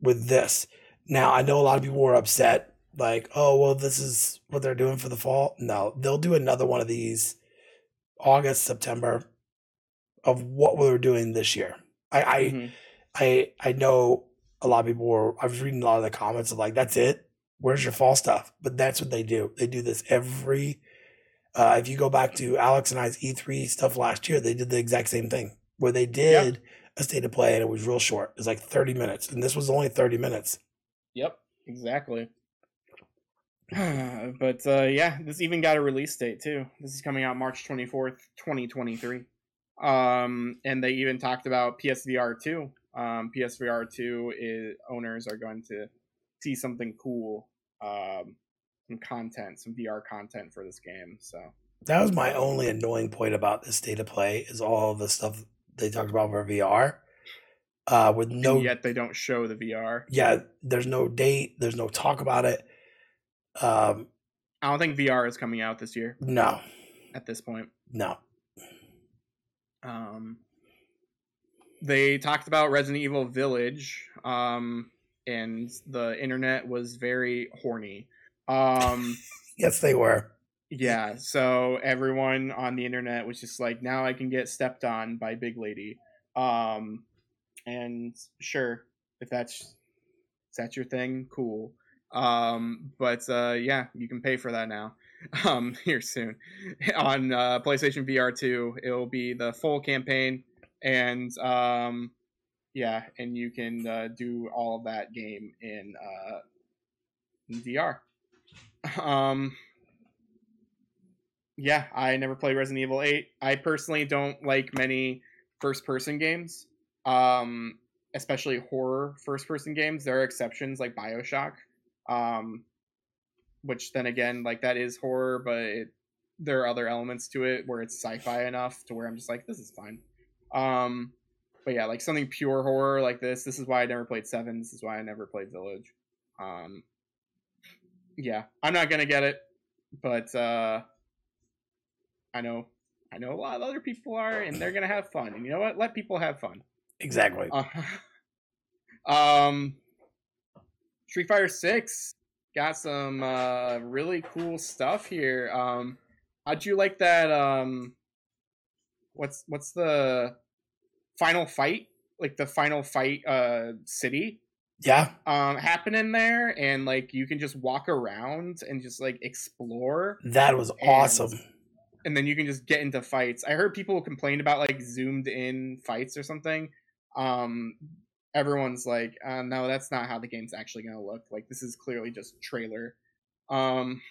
with this, now I know a lot of people were upset, like, oh well, this is what they're doing for the fall. No, they'll do another one of these August, September of what we were doing this year. I I Mhm. I I know a lot of people were I was reading a lot of the comments of like, that's it. Where's your fall stuff? But that's what they do. They do this every uh, if you go back to Alex and I's E3 stuff last year, they did the exact same thing where they did a state of play and it was real short. It was like 30 minutes, and this was only 30 minutes. Yep. Exactly. but uh, yeah, this even got a release date too. This is coming out March twenty fourth, twenty twenty three. Um, and they even talked about PSVR two. Um, PSVR two is owners are going to see something cool. Um, some content, some VR content for this game. So That was my only annoying point about this state of play is all the stuff they talked about for VR. Uh, with no, and yet they don't show the VR. yeah, there's no date, there's no talk about it. Um, I don't think VR is coming out this year no, at this point. no. Um, they talked about Resident Evil Village, um, and the internet was very horny. Um, Yes, they were. yeah, so everyone on the internet was just like, now I can get stepped on by Big Lady. Um, and sure, if that's if that's your thing, cool. Um, but uh, yeah, you can pay for that now. Um, here soon on uh, PlayStation VR two, it will be the full campaign, and um, yeah, and you can uh, do all of that game in uh, in VR. Um, yeah, I never played Resident Evil 8. I personally don't like many first person games, um, especially horror first person games. There are exceptions like Bioshock, um, which then again, like that is horror, but it, there are other elements to it where it's sci fi enough to where I'm just like, this is fine. Um, but yeah, like something pure horror like this. This is why I never played Seven. This is why I never played Village. Um, yeah, I'm not gonna get it, but uh, I know I know a lot of other people are, and they're gonna have fun. And you know what? Let people have fun. Exactly. Uh, um, Street Fighter Six got some uh, really cool stuff here. Um, how'd you like that? Um, what's what's the final fight? Like the final fight uh, city yeah. um happening there, and like you can just walk around and just like explore That was And- awesome. and then you can just get into fights. I heard people complain about like zoomed in fights or something. Um, everyone's like, uh, no, that's not how the game's actually gonna look. Like this is clearly just trailer. Um,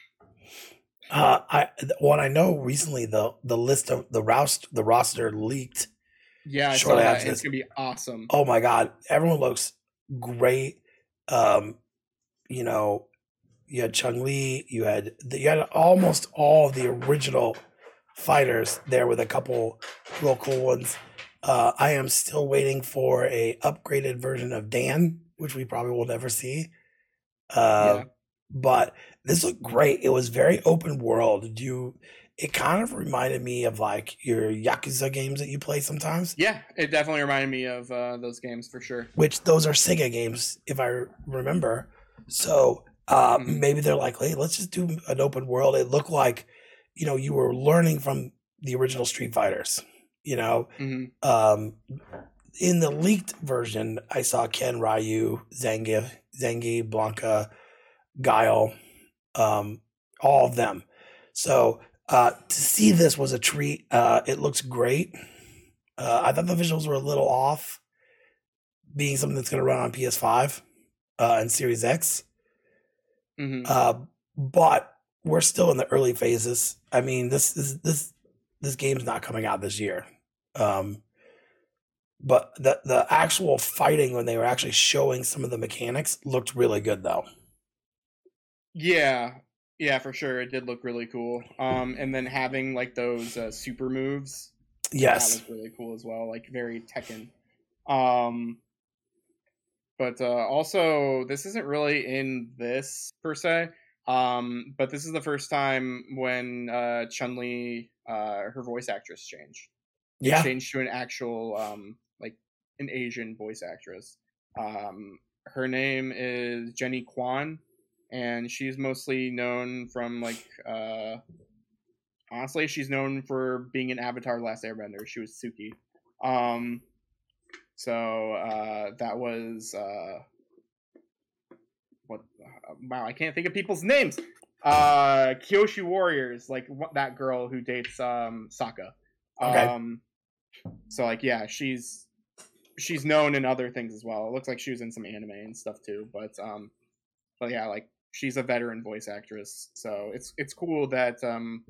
Uh, I what I know recently the the list of the roster the roster leaked. yeah, I saw Shortly after It's gonna be awesome. Oh my god, everyone looks great. Um, you know, you had Chun Li, you had the, you had almost all the original fighters there with a couple real cool ones. Uh, I am still waiting for a upgraded version of Dan, which we probably will never see. Uh, Yeah. But this looked great. It was very open world. You, it kind of reminded me of like your Yakuza games that you play sometimes. Yeah, it definitely reminded me of uh, those games for sure. which those are Sega games, if I remember. So uh, Mhm. maybe they're like, hey, let's just do an open world. It looked like, you know, you were learning from the original Street Fighters. You know, hmm um, in the leaked version, I saw Ken, Ryu, Zangief, Zangi, Blanka, Guile, um, all of them. So uh, to see this was a treat. Uh, it looks great. Uh, I thought the visuals were a little off, being something that's going to run on PS5 uh, and Series X. hmm Uh, but we're still in the early phases. I mean, this is this this game's not coming out this year. Um, but the the actual fighting when they were actually showing some of the mechanics looked really good though. Yeah, yeah, for sure. It did look really cool. Um, and then having like those uh, super moves Yes. that was really cool as well like very tekken um but uh also this isn't really in this per se um but this is the first time when uh chun li uh her voice actress changed It Yeah. changed to an actual um like an asian voice actress. Um her name is jennie kwan and she's mostly known from like uh honestly she's known for being an avatar last airbender. She was suki. Um so uh that was uh what uh, wow i can't think of people's names uh kyoshi warriors like that girl who dates um sokka Okay. um so like yeah she's she's known in other things as well it looks like she was in some anime and stuff too but um but yeah like she's a veteran voice actress so it's it's cool that um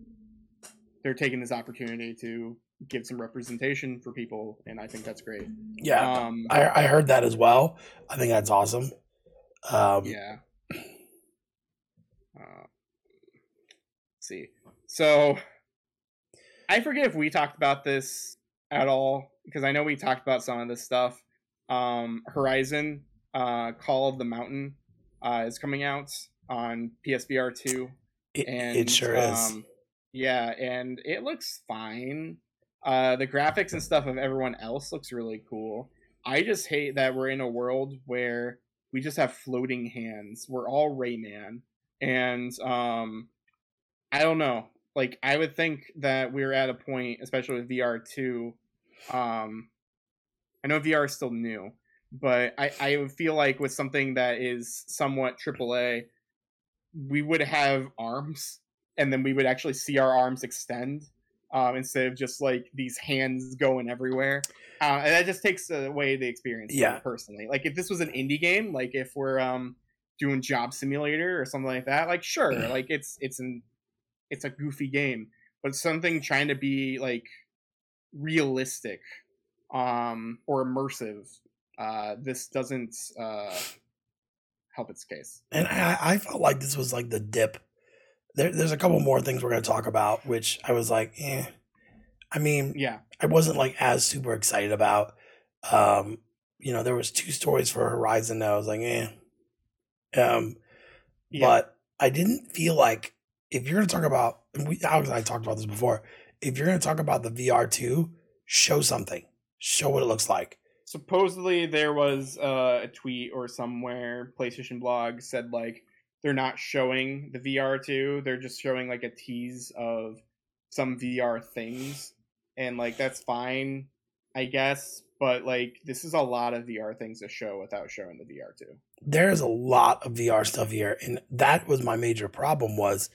they're taking this opportunity to give some representation for people and i think that's great Yeah. um I I heard that as well. I think that's awesome. Um, yeah uh, see. So i forget if we talked about this at all because i know we talked about some of this stuff. Um horizon uh call of the mountain uh is coming out on psvr 2 it, and it sure is. um, yeah and it looks fine. Uh the graphics and stuff of everyone else looks really cool. I just hate that we're in a world where we just have floating hands. We're all rayman. And um i don't know like i would think that we're at a point especially with vr2 um i know vr is still new but i i feel like with something that is somewhat aaa we would have arms and then we would actually see our arms extend um, instead of just like these hands going everywhere. Uh, and that just takes away the experience. Yeah. personally, like if this was an indie game, like if we're um, doing Job Simulator or something like that, like sure, like it's it's an it's a goofy game, but something trying to be like realistic um, or immersive, uh, this doesn't uh, help its case. And I, I felt like this was like the dip. There, there's a couple more things we're going to talk about, which I was like, eh. I mean, Yeah. I wasn't like as super excited about. Um, you know, there was two stories for Horizon that I was like, eh. Um, Yeah. but I didn't feel like if you're gonna talk about, and we Alex and I talked about this before. If you're gonna talk about the VR two, show something, show what it looks like. supposedly there was uh, a tweet or somewhere PlayStation blog said like they're not showing the VR2, they're just showing like a tease of some VR things and like that's fine I guess, but like this is a lot of VR things to show without showing the VR2. There's a lot of VR stuff here, and that was my major problem. Was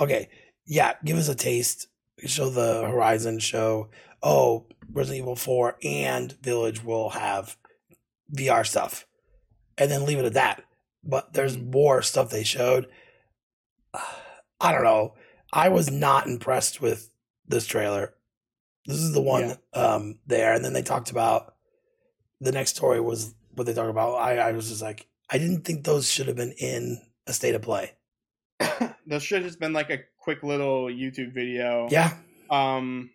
okay, yeah, give us a taste. Show the Horizon. Show oh, Resident Evil Four and Village will have VR stuff, and then leave it at that. But there's more stuff they showed. I don't know. I was not impressed with this trailer. This is the one um there, and then they talked about the next story was what they talked about. I, I was just like, I didn't think those should have been in a state of play. this should have just been like a quick little YouTube video. Yeah, Um,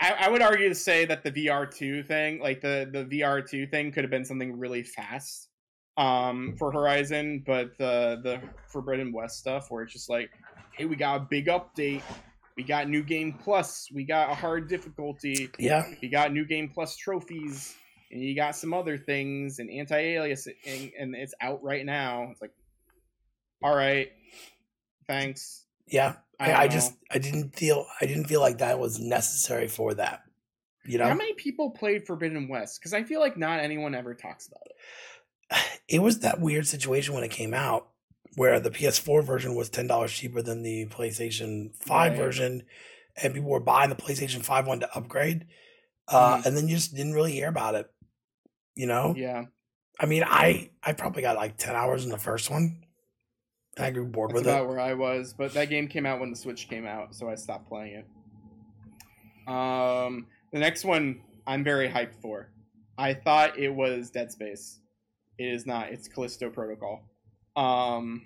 I, I would argue to say that the VR two thing, like the the VR two thing, could have been something really fast, um, for Horizon. But the the Forbidden West stuff, where it's just like, hey, we got a big update, we got new game plus, we got a hard difficulty, yeah, We got new game plus trophies, and you got some other things and anti-alias, and, and it's out right now. It's like, all right, thanks. yeah. I, don't I just I didn't feel I didn't feel like that was necessary for that. You know, How many people played Forbidden West? Because I feel like not anyone ever talks about it. it was that weird situation when it came out where the PS4 version was ten dollars cheaper than the PlayStation Five Right. version, and people were buying the PlayStation Five one to upgrade, uh, Mhm. and then you just didn't really hear about it. You know, Yeah, I mean, I I probably got like ten hours in the first one, I grew bored that's with about it. where I was. But that game came out when the Switch came out, so I stopped playing it. Um, the next one I'm very hyped for. I thought it was Dead Space. It is not. It's Callisto Protocol. Um,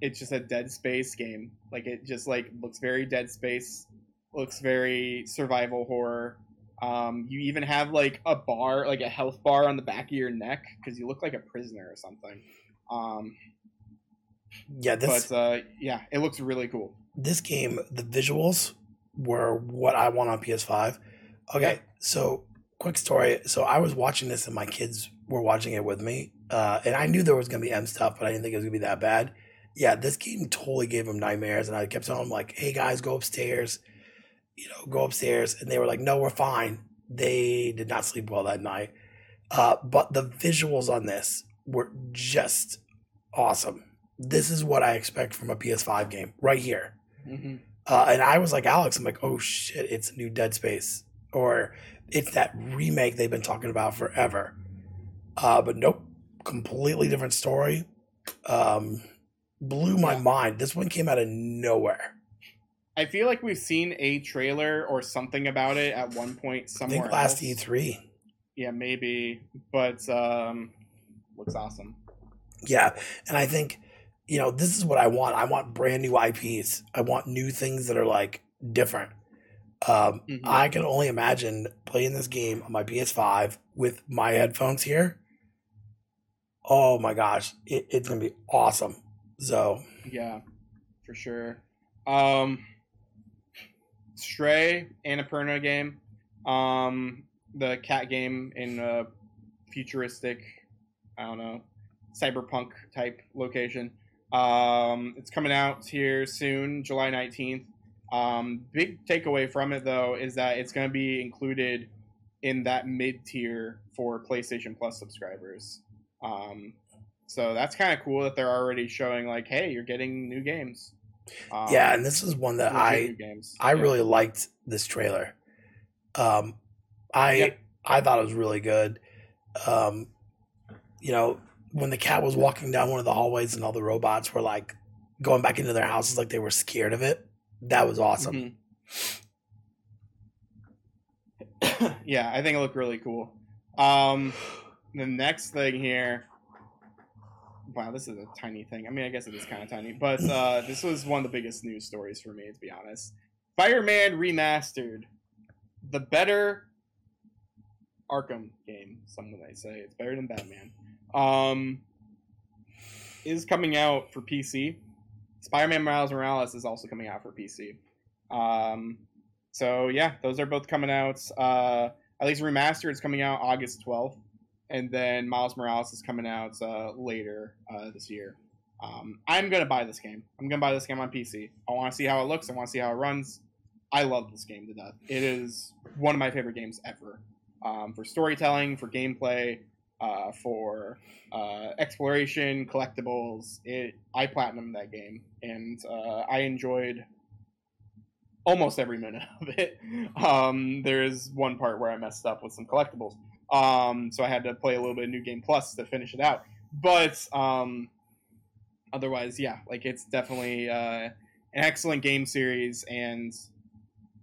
it's just a Dead Space game. Like it just like looks very Dead Space. Looks very survival horror. Um, you even have like a bar, like a health bar on the back of your neck because you look like a prisoner or something. Um, Yeah, this but uh, yeah, it looks really cool. this game, the visuals were what I want on PS5. Okay, so quick story. So I was watching this and my kids were watching it with me. Uh, and I knew there was gonna be M stuff, but I didn't think it was gonna be that bad. Yeah, this game totally gave them nightmares, and I kept telling them like, "Hey guys, go upstairs." You know, go upstairs, and they were like, "No, we're fine." They did not sleep well that night. Uh, but the visuals on this were just awesome. This is what I expect from a PS5 game right here. hmm Uh, and I was like, Alex, I'm like, oh shit, it's a new Dead Space. Or it's that remake they've been talking about forever. Uh, but nope, completely different story. Um, blew my Yeah. mind. This one came out of nowhere. I feel like we've seen a trailer or something about it at one point I somewhere. think last. E3. Yeah, maybe, but um, looks awesome. Yeah. And I think, you know, this is what I want. I want brand new IPs. I want new things that are like different. Um, Mhm. I can only imagine playing this game on my PS5 with my headphones here. Oh my gosh, it, it's gonna be awesome. So Yeah, for sure. Um, Stray, Annapurna game, um, the cat game in a futuristic, I don't know, cyberpunk type location. Um, it's coming out here soon, July nineteenth. Um, big takeaway from it though is that it's going to be included in that mid tier for PlayStation Plus subscribers. Um, so that's kind of cool that they're already showing like, hey, you're getting new games. Um, yeah, and this is one that I. I Yeah. really liked this trailer. Um, I Yeah. I thought it was really good. Um, you know, when the cat was walking down one of the hallways and all the robots were like going back into their houses like they were scared of it. That was awesome. Mhm. yeah, I think it looked really cool. Um, the next thing here. Wow, this is a tiny thing. I mean, I guess it is kind of tiny, but uh, this was one of the biggest news stories for me, to be honest. Spider-Man Remastered the better Arkham game. Some might say it's better than Batman. Um, is coming out for PC. Spider-Man Miles Morales is also coming out for PC. Um, so yeah, those are both coming out. Uh, at least remastered is coming out August 12th, and then Miles Morales is coming out uh, later uh, this year. Um, I'm gonna buy this game. I'm gonna buy this game on PC. I want to see how it looks. I want to see how it runs. I love this game to death. It is one of my favorite games ever. Um, for storytelling, for gameplay, uh, for uh, exploration, collectibles. It I platinum that game, and uh, I enjoyed almost every minute of it. Um, there is one part where I messed up with some collectibles, um, so I had to play a little bit of New Game Plus to finish it out. But um, otherwise, yeah, like it's definitely uh, an excellent game series, and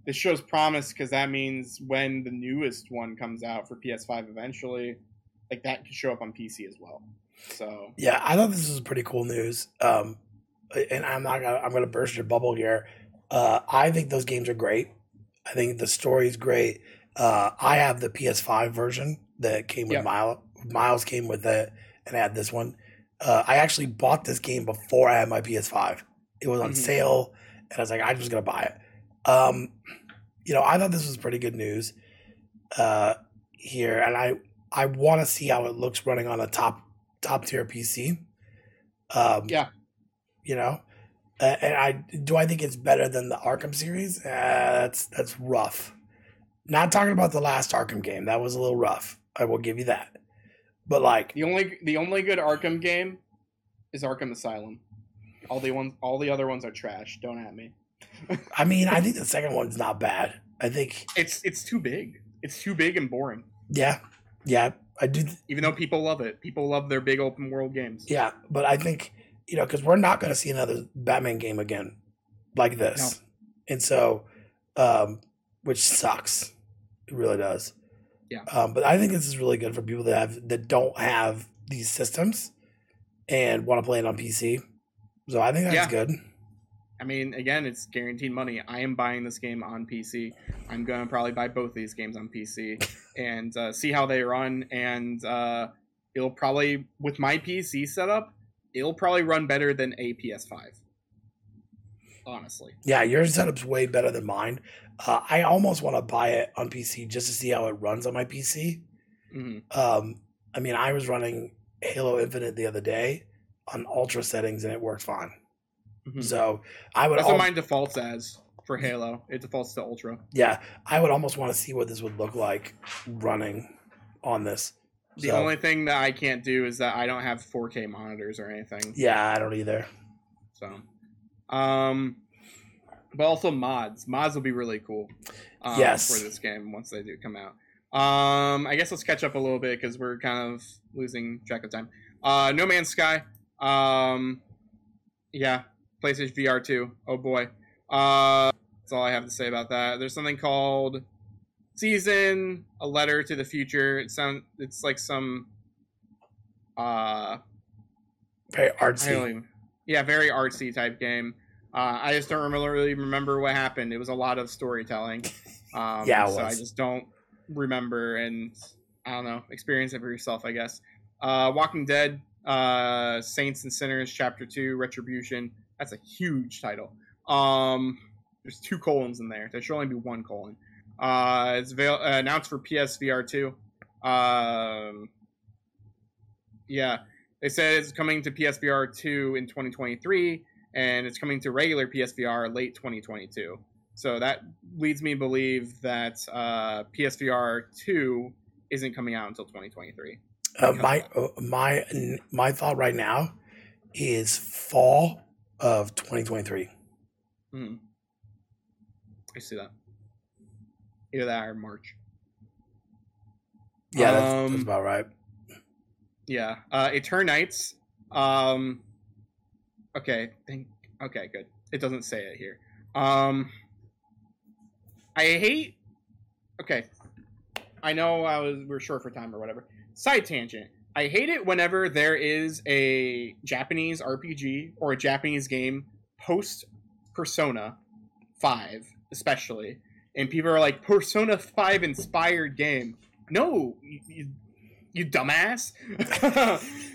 this shows promise because that means when the newest one comes out for PS5 eventually, like that could show up on PC as well. So Yeah, I thought this was pretty cool news. Um, and I'm not gonna I'm gonna burst your bubble here. Uh, I think those games are great. I think the story's great. Uh, I have the PS5 version that came with Yeah. Miles. Miles came with it, and I had this one. Uh, I actually bought this game before I had my PS5. It was on Mhm. sale, and I was like, I'm just gonna buy it. Um, you know, I thought this was pretty good news uh, here, and I I want to see how it looks running on a top top tier PC. Um, Yeah. you know, uh, and I do I think it's better than the Arkham series. Uh, that's that's rough. Not talking about the last Arkham game. That was a little rough. I will give you that. But like, the only the only good Arkham game is Arkham Asylum. All the ones, all the other ones are trash. Don't at me. I mean, I think the second one's not bad. I think, It's it's too big. It's too big and boring. yeah, yeah, I do. th- Even though people love it, people love their big open world games. Yeah, but I think you know because we're not going to see another Batman game again like this, and so, um, which sucks. It really does. Yeah. Um, but I think this is really good for people that have that don't have these systems and want to play it on PC. So I think that's Yeah. good. I mean, again, it's guaranteed money. I am buying this game on PC. I'm gonna probably buy both these games on PC and uh, see how they run. And uh, it'll probably, with my PC setup, it'll probably run better than a PS5. Honestly, Yeah, your setup's way better than mine. Uh, I almost want to buy it on PC just to see how it runs on my PC. hmm Um, I mean, I was running Halo Infinite the other day on ultra settings and it worked fine. Mhm. So I would, that's what mine defaults as for Halo. It defaults to Ultra. yeah, I would almost want to see what this would look like running on this. The So, only thing that I can't do is that I don't have 4K monitors or anything. yeah, I don't either. So, um, but also mods. Mods will be really cool. Um, Yes. For this game once they do come out. Um, I guess let's catch up a little bit because we're kind of losing track of time. Uh, No Man's Sky. Um, yeah, PlayStation VR two. Oh boy. Uh, that's all I have to say about that. There's something called Season, a letter to the future. It sound it's like some uh Very artsy. even, yeah, very artsy type game. Uh, I just don't remember, really remember what happened. It was a lot of storytelling. Um, Yeah, it so I just don't remember, and I don't know. Experience it for yourself, I guess. Uh, Walking Dead, uh, Saints and Sinners, Chapter Two, Retribution. That's a huge title. Um, there's two colons in there. There should only be one colon. Uh, it's avail- uh, announced for PSVR two. Um, yeah, they said it's coming to PSVR 2 in 2023, and it's coming to regular PSVR late 2022. So that leads me to believe that uh, PSVR 2 isn't coming out until 2023. Uh, my uh, my my thought right now is fall of 2023. Hmm. I see that. Either that or March. Yeah, that's, that's Um, about right. Yeah. Uh, Eternights. Um, okay. Think. Okay. Good. It doesn't say it here. Um, I hate. Okay. I know I was we're short for time or whatever. Side tangent. I hate it whenever there is a Japanese RPG or a Japanese game post Persona Five, especially, and people are like Persona Five inspired game. No, you, you, you dumbass.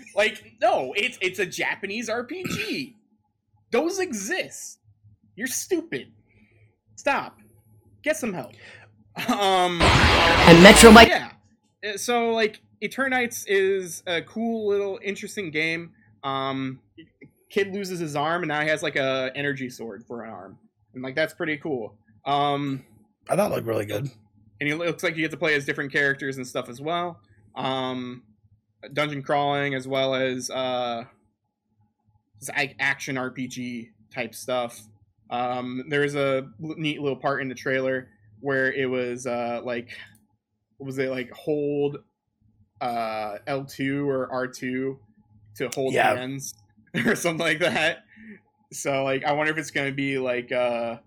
like no, it's it's a Japanese RPG. Those exist. You're stupid. Stop. Get some help. Um, and Metro Mike. yeah. Uh, So like Eternights is a cool little interesting game. Um, kid loses his arm and now he has like a energy sword for an arm, and like that's pretty cool. Um, I thought it looked really good. and it looks like you get to play as different characters and stuff as well. Um, dungeon crawling as well as uh, like action RPG type stuff. Um, there's a neat little part in the trailer where it was uh, like, what was it like? Hold uh, L2 or R2 to hold Yeah. hands or something like that. So like, I wonder if it's gonna be like uh,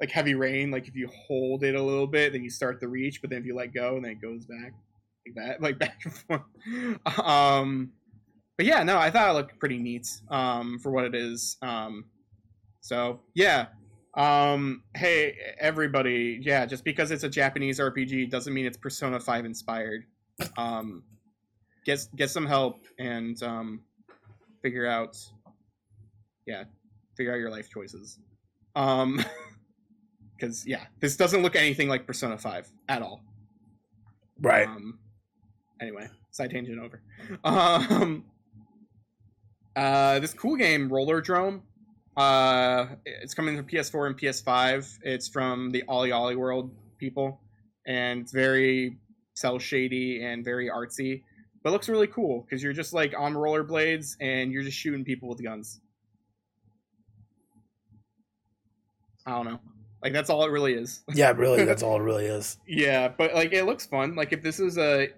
like heavy rain. Like if you hold it a little bit, then you start the reach, but then if you let go, and then it goes back like that, like back and forth. Um, but yeah, no, I thought it looked pretty neat um, for what it is. Um, so yeah. Um, hey everybody, yeah, just because it's a Japanese RPG doesn't mean it's Persona 5 inspired. Um, get get some help and um, figure out yeah, figure out your life choices. Um because yeah, this doesn't look anything like Persona 5 at all. Right. Um, anyway, side tangent over. Um, uh, this cool game, Rollerdrome. Uh, it's coming to PS4 and PS5. It's from the OlliOlli World people, and it's very cell shady and very artsy, but it looks really cool because you're just like on rollerblades and you're just shooting people with guns. I don't know. Like that's all it really is. yeah, really, that's all it really is. Yeah, but like it looks fun. Like if this is a if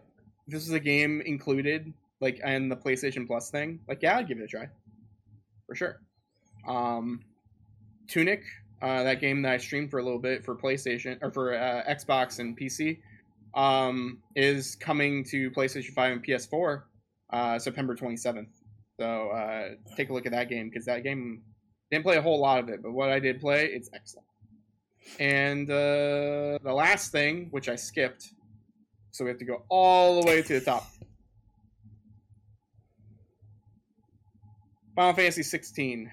this is a game included, like in the PlayStation Plus thing, like yeah, I'd give it a try. For sure. Um Tunic, uh, that game that I streamed for a little bit for PlayStation or for uh, Xbox and PC, um, is coming to PlayStation 5 and PS4 uh, September 27th. So uh, take a look at that game because that game didn't play a whole lot of it, but what I did play, it's excellent. And uh, the last thing, which I skipped, so we have to go all the way to the top. Final Fantasy 16.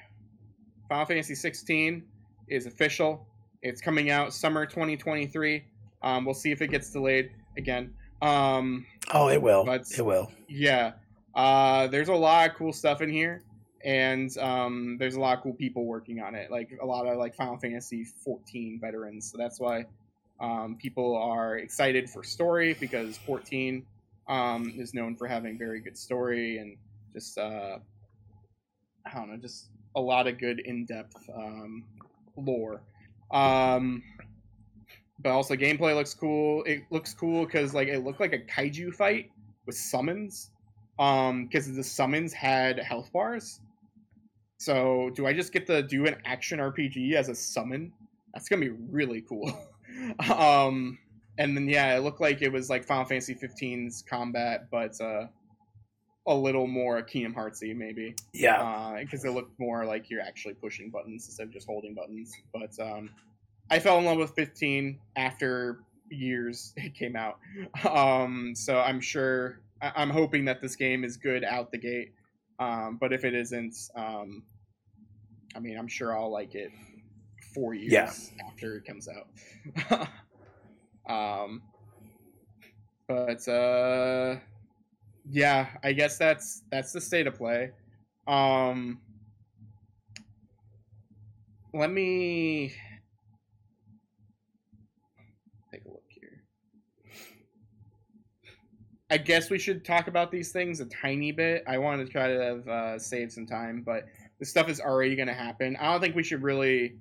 Final Fantasy 16 is official. It's coming out summer 2023. Um, we'll see if it gets delayed again. Um, Oh, it will. But- It will. yeah, uh, there's a lot of cool stuff in here, and um, there's a lot of cool people working on it. Like a lot of like Final Fantasy 14 veterans. So that's why um, people are excited for story because 14 um, is known for having very good story and just uh, I don't know, just a lot of good in-depth um, lore. Um, but also gameplay looks cool. It looks cool because like it looked like a kaiju fight with summons. Um, because the summons had health bars. So do I just get to do an action RPG as a summon? That's gonna be really cool. um, and then yeah, it looked like it was like Final Fantasy 15's combat, but uh, a little more Kingdom Heartsy maybe Yeah. because it looked more like you're actually pushing buttons instead of just holding buttons. But um, I fell in love with 15 after years it came out. Um, so I'm sure I- I'm hoping that this game is good out the gate. Um, but if it isn't, um, I mean, I'm sure I'll like it four years Yeah. after it comes out. um, but uh, yeah, I guess that's that's the state of play. Um, let me take a look here. I guess we should talk about these things a tiny bit. I wanted to try to have, uh, save some time, but this stuff is already going to happen. I don't think we should really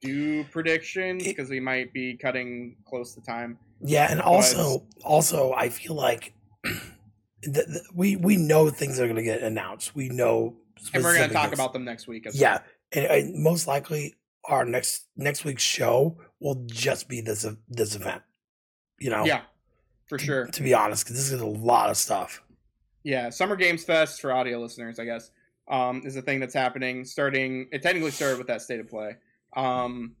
do predictions because we might be cutting close to time. Yeah, and also, also, I feel like th- th- we we know things are going to get announced. We know, And we're going to talk about them next week. As Yeah, and, and most likely our next next week's show will just be this this event. You know. Yeah, for sure. To be honest, because this is a lot of stuff. Yeah, Summer Games Fest for audio listeners, I guess, um, is a thing that's happening. Starting, it technically started with that state of play, um,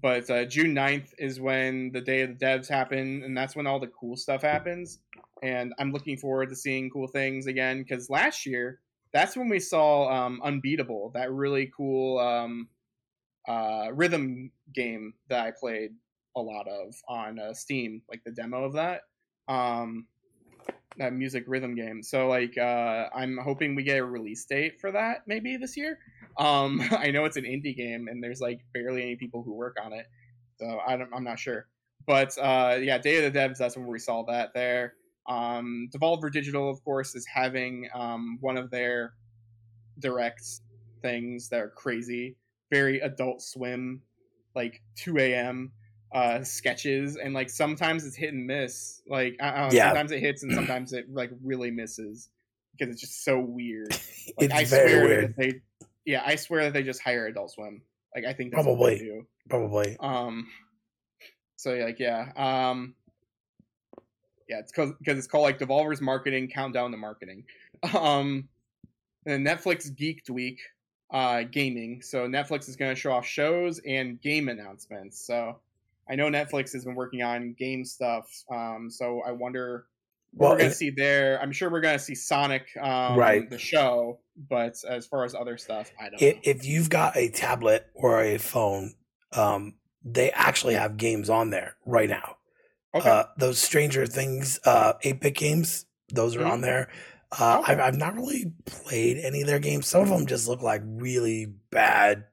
but uh, June 9th is when the Day of the Devs happen, and that's when all the cool stuff happens. And I'm looking forward to seeing cool things again because last year that's when we saw um, Unbeatable, that really cool um, uh, rhythm game that I played a lot of on uh, Steam, like the demo of that. Um, that music rhythm game. So like uh, I'm hoping we get a release date for that maybe this year. Um, I know it's an indie game and there's like barely any people who work on it, so I am not sure. But uh, yeah, Day of the Devs. That's when we saw that there. Um, Devolver Digital, of course, is having um, one of their direct things that are crazy, very Adult Swim, like 2 a.m uh sketches and like sometimes it's hit and miss like I, I yeah. sometimes it hits and sometimes it like really misses because it's just so weird. Like, it's I very swear weird. they yeah i swear that they just hire adult swim. Like i think that's probably. probably. Um so like yeah um yeah it's because because it's called like devolver's marketing countdown to marketing. Um and netflix geeked week uh gaming. So netflix is going to show off shows and game announcements so I know Netflix has been working on game stuff, um, so I wonder what well, we're going to see there. I'm sure we're going to see Sonic, um, right, the show, but as far as other stuff, I don't. If, if you've got a tablet or a phone, um, they actually have games on there right now. Okay. Uh, those Stranger Things uh, 8-bit games, those are mm-hmm. on there. Uh, okay. I've, I've not really played any of their games. Some of them just look like really bad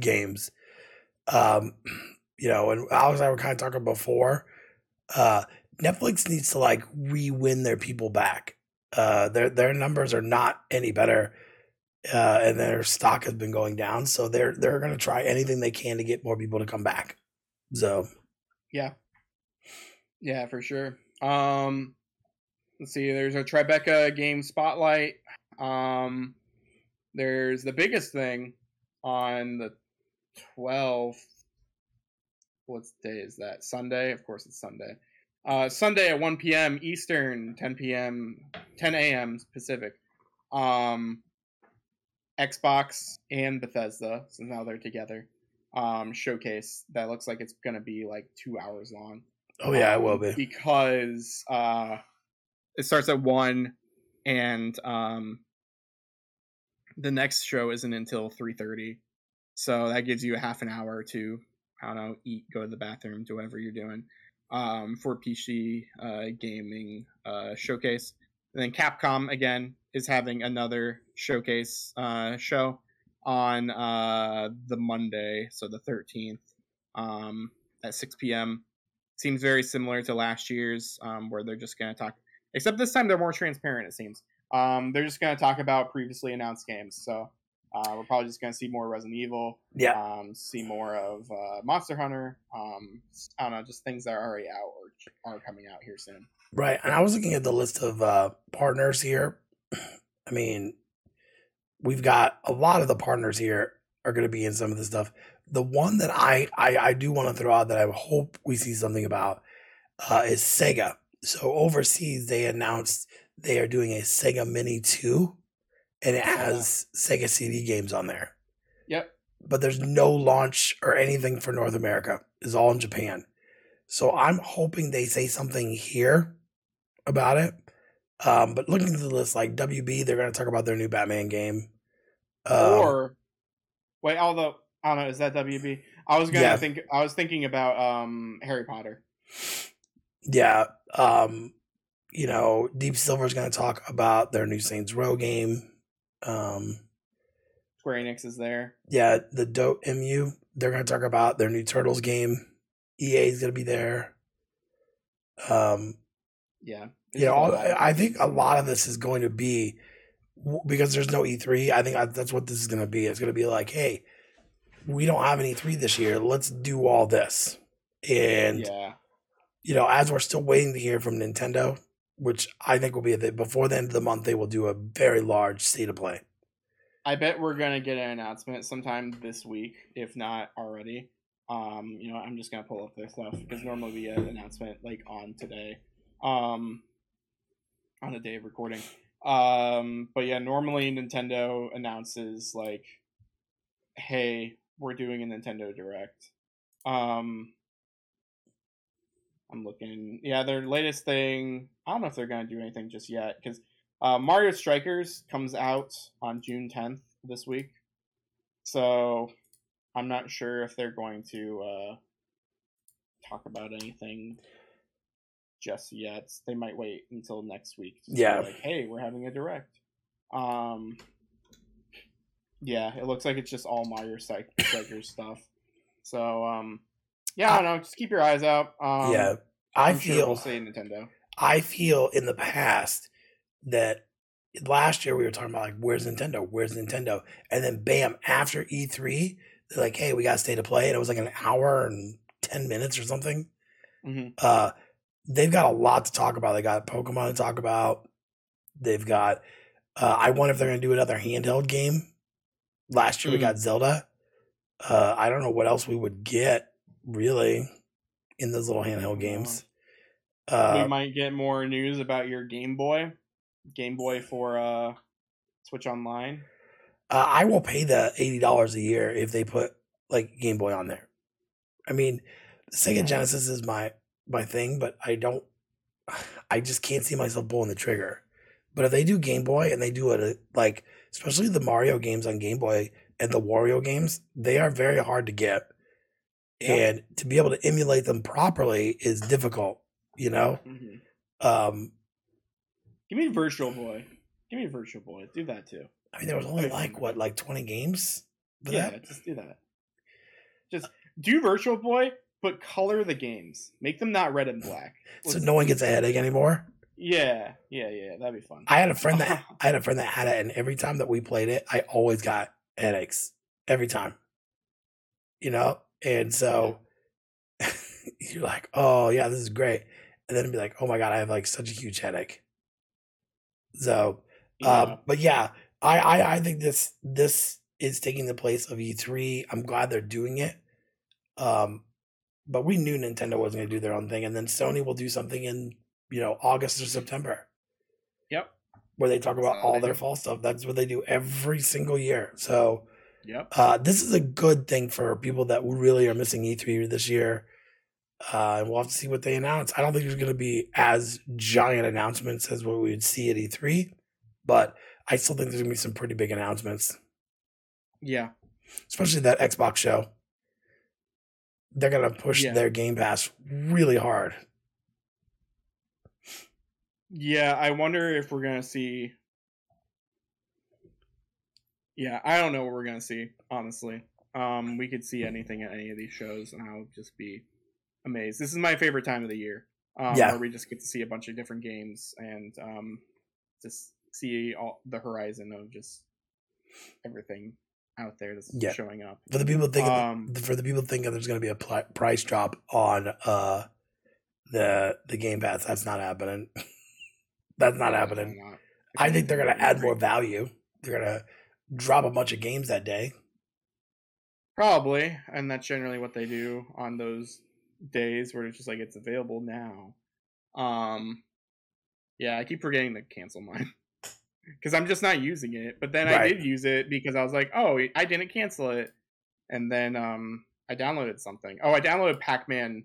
games. Um, you know, and Alex and I were kind of talking before. Uh, Netflix needs to like re-win their people back. Uh, their their numbers are not any better, uh, and their stock has been going down. So they're they're going to try anything they can to get more people to come back. So, yeah, yeah, for sure. Um, let's see. There's a Tribeca game spotlight. Um, there's the biggest thing on the 12th what day is that? Sunday? Of course, it's Sunday. Uh, Sunday at 1 p.m. Eastern, 10 p.m., 10 a.m. Pacific. Um, Xbox and Bethesda, so now they're together. Um, showcase that looks like it's gonna be like two hours long. Oh yeah, um, it will be because uh, it starts at one, and um, the next show isn't until three thirty, so that gives you a half an hour to Don't know, eat, go to the bathroom, do whatever you're doing um, for PC uh, gaming uh, showcase. And then Capcom again is having another showcase uh, show on uh, the Monday, so the 13th um, at 6 p.m. Seems very similar to last year's, um, where they're just going to talk. Except this time they're more transparent. It seems um, they're just going to talk about previously announced games. So uh, we're probably just going to see more Resident Evil. Yeah. Um, see more of uh, Monster Hunter. Um, I don't know, just things that are already out or are coming out here soon. Right. And I was looking at the list of uh, partners here. I mean, we've got a lot of the partners here are going to be in some of this stuff. The one that I, I, I do want to throw out that I hope we see something about uh, is Sega. So overseas, they announced they are doing a Sega Mini 2 and it has Sega CD games on there. Yep. But there's no launch or anything for North America. It's all in Japan. So I'm hoping they say something here about it. Um, but looking at the list, like WB, they're going to talk about their new Batman game. Um, or wait, although I don't know, is that WB? I was gonna yeah. think. I was thinking about um, Harry Potter. Yeah. Um, you know, Deep Silver is going to talk about their new Saints Row game. Um, Square Enix is there. Yeah, the Dotemu. They're going to talk about their new Turtles game. EA is going to be there. Um, yeah. You know, I, I think a lot of this is going to be because there's no E3. I think that's what this is going to be. It's going to be like, hey, we don't have an E3 this year. Let's do all this. And, yeah. you know, as we're still waiting to hear from Nintendo, which I think will be the, before the end of the month. They will do a very large state of play. I bet we're gonna get an announcement sometime this week, if not already. Um, you know, I'm just gonna pull up their stuff because normally we get an announcement like on today, um, on the day of recording. Um, but yeah, normally Nintendo announces like, "Hey, we're doing a Nintendo Direct," Um, I'm looking. Yeah, their latest thing. I don't know if they're gonna do anything just yet because uh, Mario Strikers comes out on June 10th this week. So I'm not sure if they're going to uh, talk about anything just yet. They might wait until next week. to Yeah. Like, hey, we're having a direct. Um. Yeah, it looks like it's just all Mario Strikers stuff. So um, yeah, I don't know. Just keep your eyes out. Um, yeah, I I'm sure feel we'll say Nintendo. I feel in the past that last year we were talking about like where's Nintendo, where's Nintendo, and then bam, after E3, they're like, hey, we got State of Play, and it was like an hour and ten minutes or something. hmm Uh, they've got a lot to talk about. They got Pokemon to talk about. They've got. Uh, I wonder if they're going to do another handheld game. Last year we Mm. got Zelda. Uh, I don't know what else we would get really in those little handheld games. Uh, we might get more news about your Game Boy, Game Boy for uh, Switch Online. Uh, I will pay the eighty dollars a year if they put like Game Boy on there. I mean, the Sega Genesis is my my thing, but I don't. I just can't see myself pulling the trigger. But if they do Game Boy and they do it uh, like, especially the Mario games on Game Boy and the Wario games, they are very hard to get, And to be able to emulate them properly is difficult. You know, hmm um, Give me Virtual Boy. Give me Virtual Boy. Do that too. I mean, there was only like what, like twenty games yeah, that. just do that. Just do Virtual Boy, but color the games. Make them not red and black. So Let's- no one gets a headache anymore. Yeah, yeah, yeah. That'd be fun. I had a friend that I had a friend that had it, and every time that we played it, I always got headaches every time. You know, and so you're like, "Oh yeah, this is great," and then be like, "Oh my god, I have like such a huge headache." So, Yeah. um, but yeah, I, I I think this this is taking the place of E3. I'm glad they're doing it. Um, but we knew Nintendo wasn't going to do their own thing, and then Sony will do something in you know August or September Yep. where they talk about all their fall stuff. That's what they do every single year. So Yep. uh, this is a good thing for people that really are missing E3 this year. Uh, and we'll have to see what they announce. I don't think there's going to be as giant announcements as what we would see at E3, but I still think there's going to be some pretty big announcements, Yeah. especially that Xbox show. They're going to push Yeah. their Game Pass really hard. Yeah, I wonder if we're gonna see. Yeah, I don't know what we're gonna see. Honestly, um, we could see anything at any of these shows, and I'll just be amazed. This is my favorite time of the year. Um, Yeah. where we just get to see a bunch of different games and um, just see all the horizon of just everything out there that's Yeah. showing up. For the people thinking, Um, for the people thinking there's going to be a pli- price drop on uh the the Game Pass, that's not happening. that's not happening. Not. I think they're going to add more value. They're going to drop a bunch of games that day. Probably, and that's generally what they do on those days where it's just like it's available now. Um, yeah, I keep forgetting to cancel mine because I'm just not using it. But then I did use it because I was like, oh, I didn't cancel it, and then um, I downloaded something. Oh, I downloaded Pac-Man,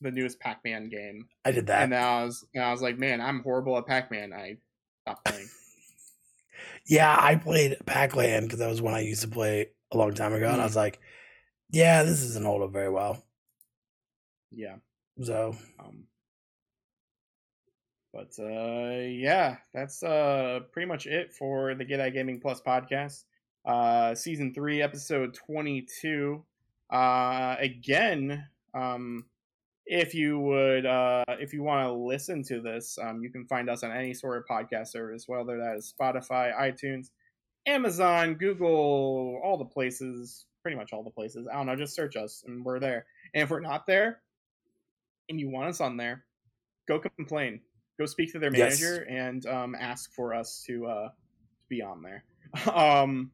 the newest Pac-Man game, I did that. and I was, and I was like, man, I'm horrible at Pac-Man. I stopped playing. Yeah, I played Pac-Land because that was one I used to play a long time ago, and I Mm. was like, yeah, this isn't hold up very well. yeah. So Um, but uh, yeah, that's uh, pretty much it for the Get Gaming Plus podcast, uh, season three, episode twenty-two. Uh, again, um, if you would, uh, if you want to listen to this, um, you can find us on any sort of podcast service, whether that is Spotify, iTunes, Amazon, Google, all the places, pretty much all the places. I don't know, just search us and we're there. And if we're not there, and you want us on there, go complain. Go speak to their Yes. manager and um, ask for us to uh, be on there. um,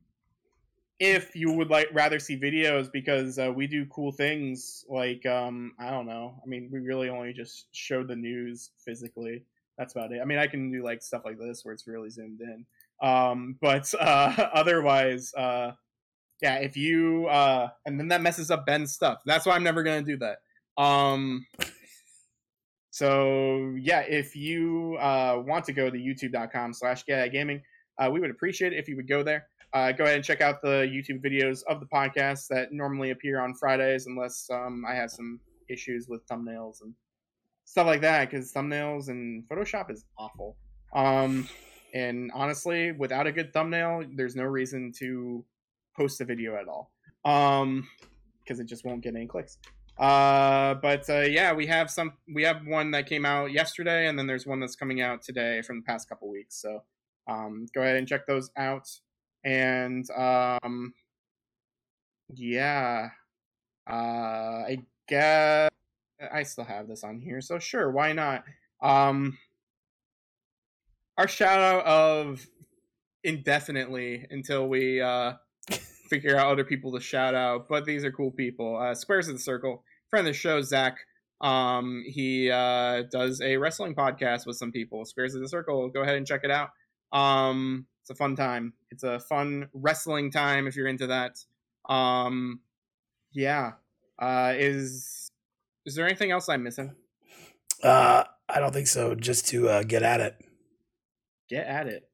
if you would like rather see videos, because uh, we do cool things like um, I don't know. I mean, we really only just show the news physically. That's about it. I mean, I can do like stuff like this where it's really zoomed in. Um, but uh, otherwise, uh, yeah, if you uh and then that messes up Ben's stuff. That's why I'm never gonna do that. Um so yeah, if you uh want to go to youtube.com slash gaming, uh, we would appreciate it if you would go there. Uh, go ahead and check out the YouTube videos of the podcast that normally appear on Fridays, unless um, I have some issues with thumbnails and stuff like that, because thumbnails and Photoshop is awful. Um, and honestly, without a good thumbnail, there's no reason to post a video at all. Um, because it just won't get any clicks. Uh, but uh, yeah, we have some. We have one that came out yesterday, and then there's one that's coming out today from the past couple weeks. So um, go ahead and check those out. And um, yeah, uh, I guess I still have this on here, so sure, why not? Um, our shout out of indefinitely until we uh, figure out other people to shout out, but these are cool people. Uh, Squares of the Circle, friend of the show, Zach. Um, he uh, does a wrestling podcast with some people. Squares of the Circle, go ahead and check it out. Um, it's a fun time. It's a fun wrestling time if you're into that. Um, yeah. Uh, is is there anything else I'm missing? Uh, I don't think so. Just to uh, get at it. Get at it.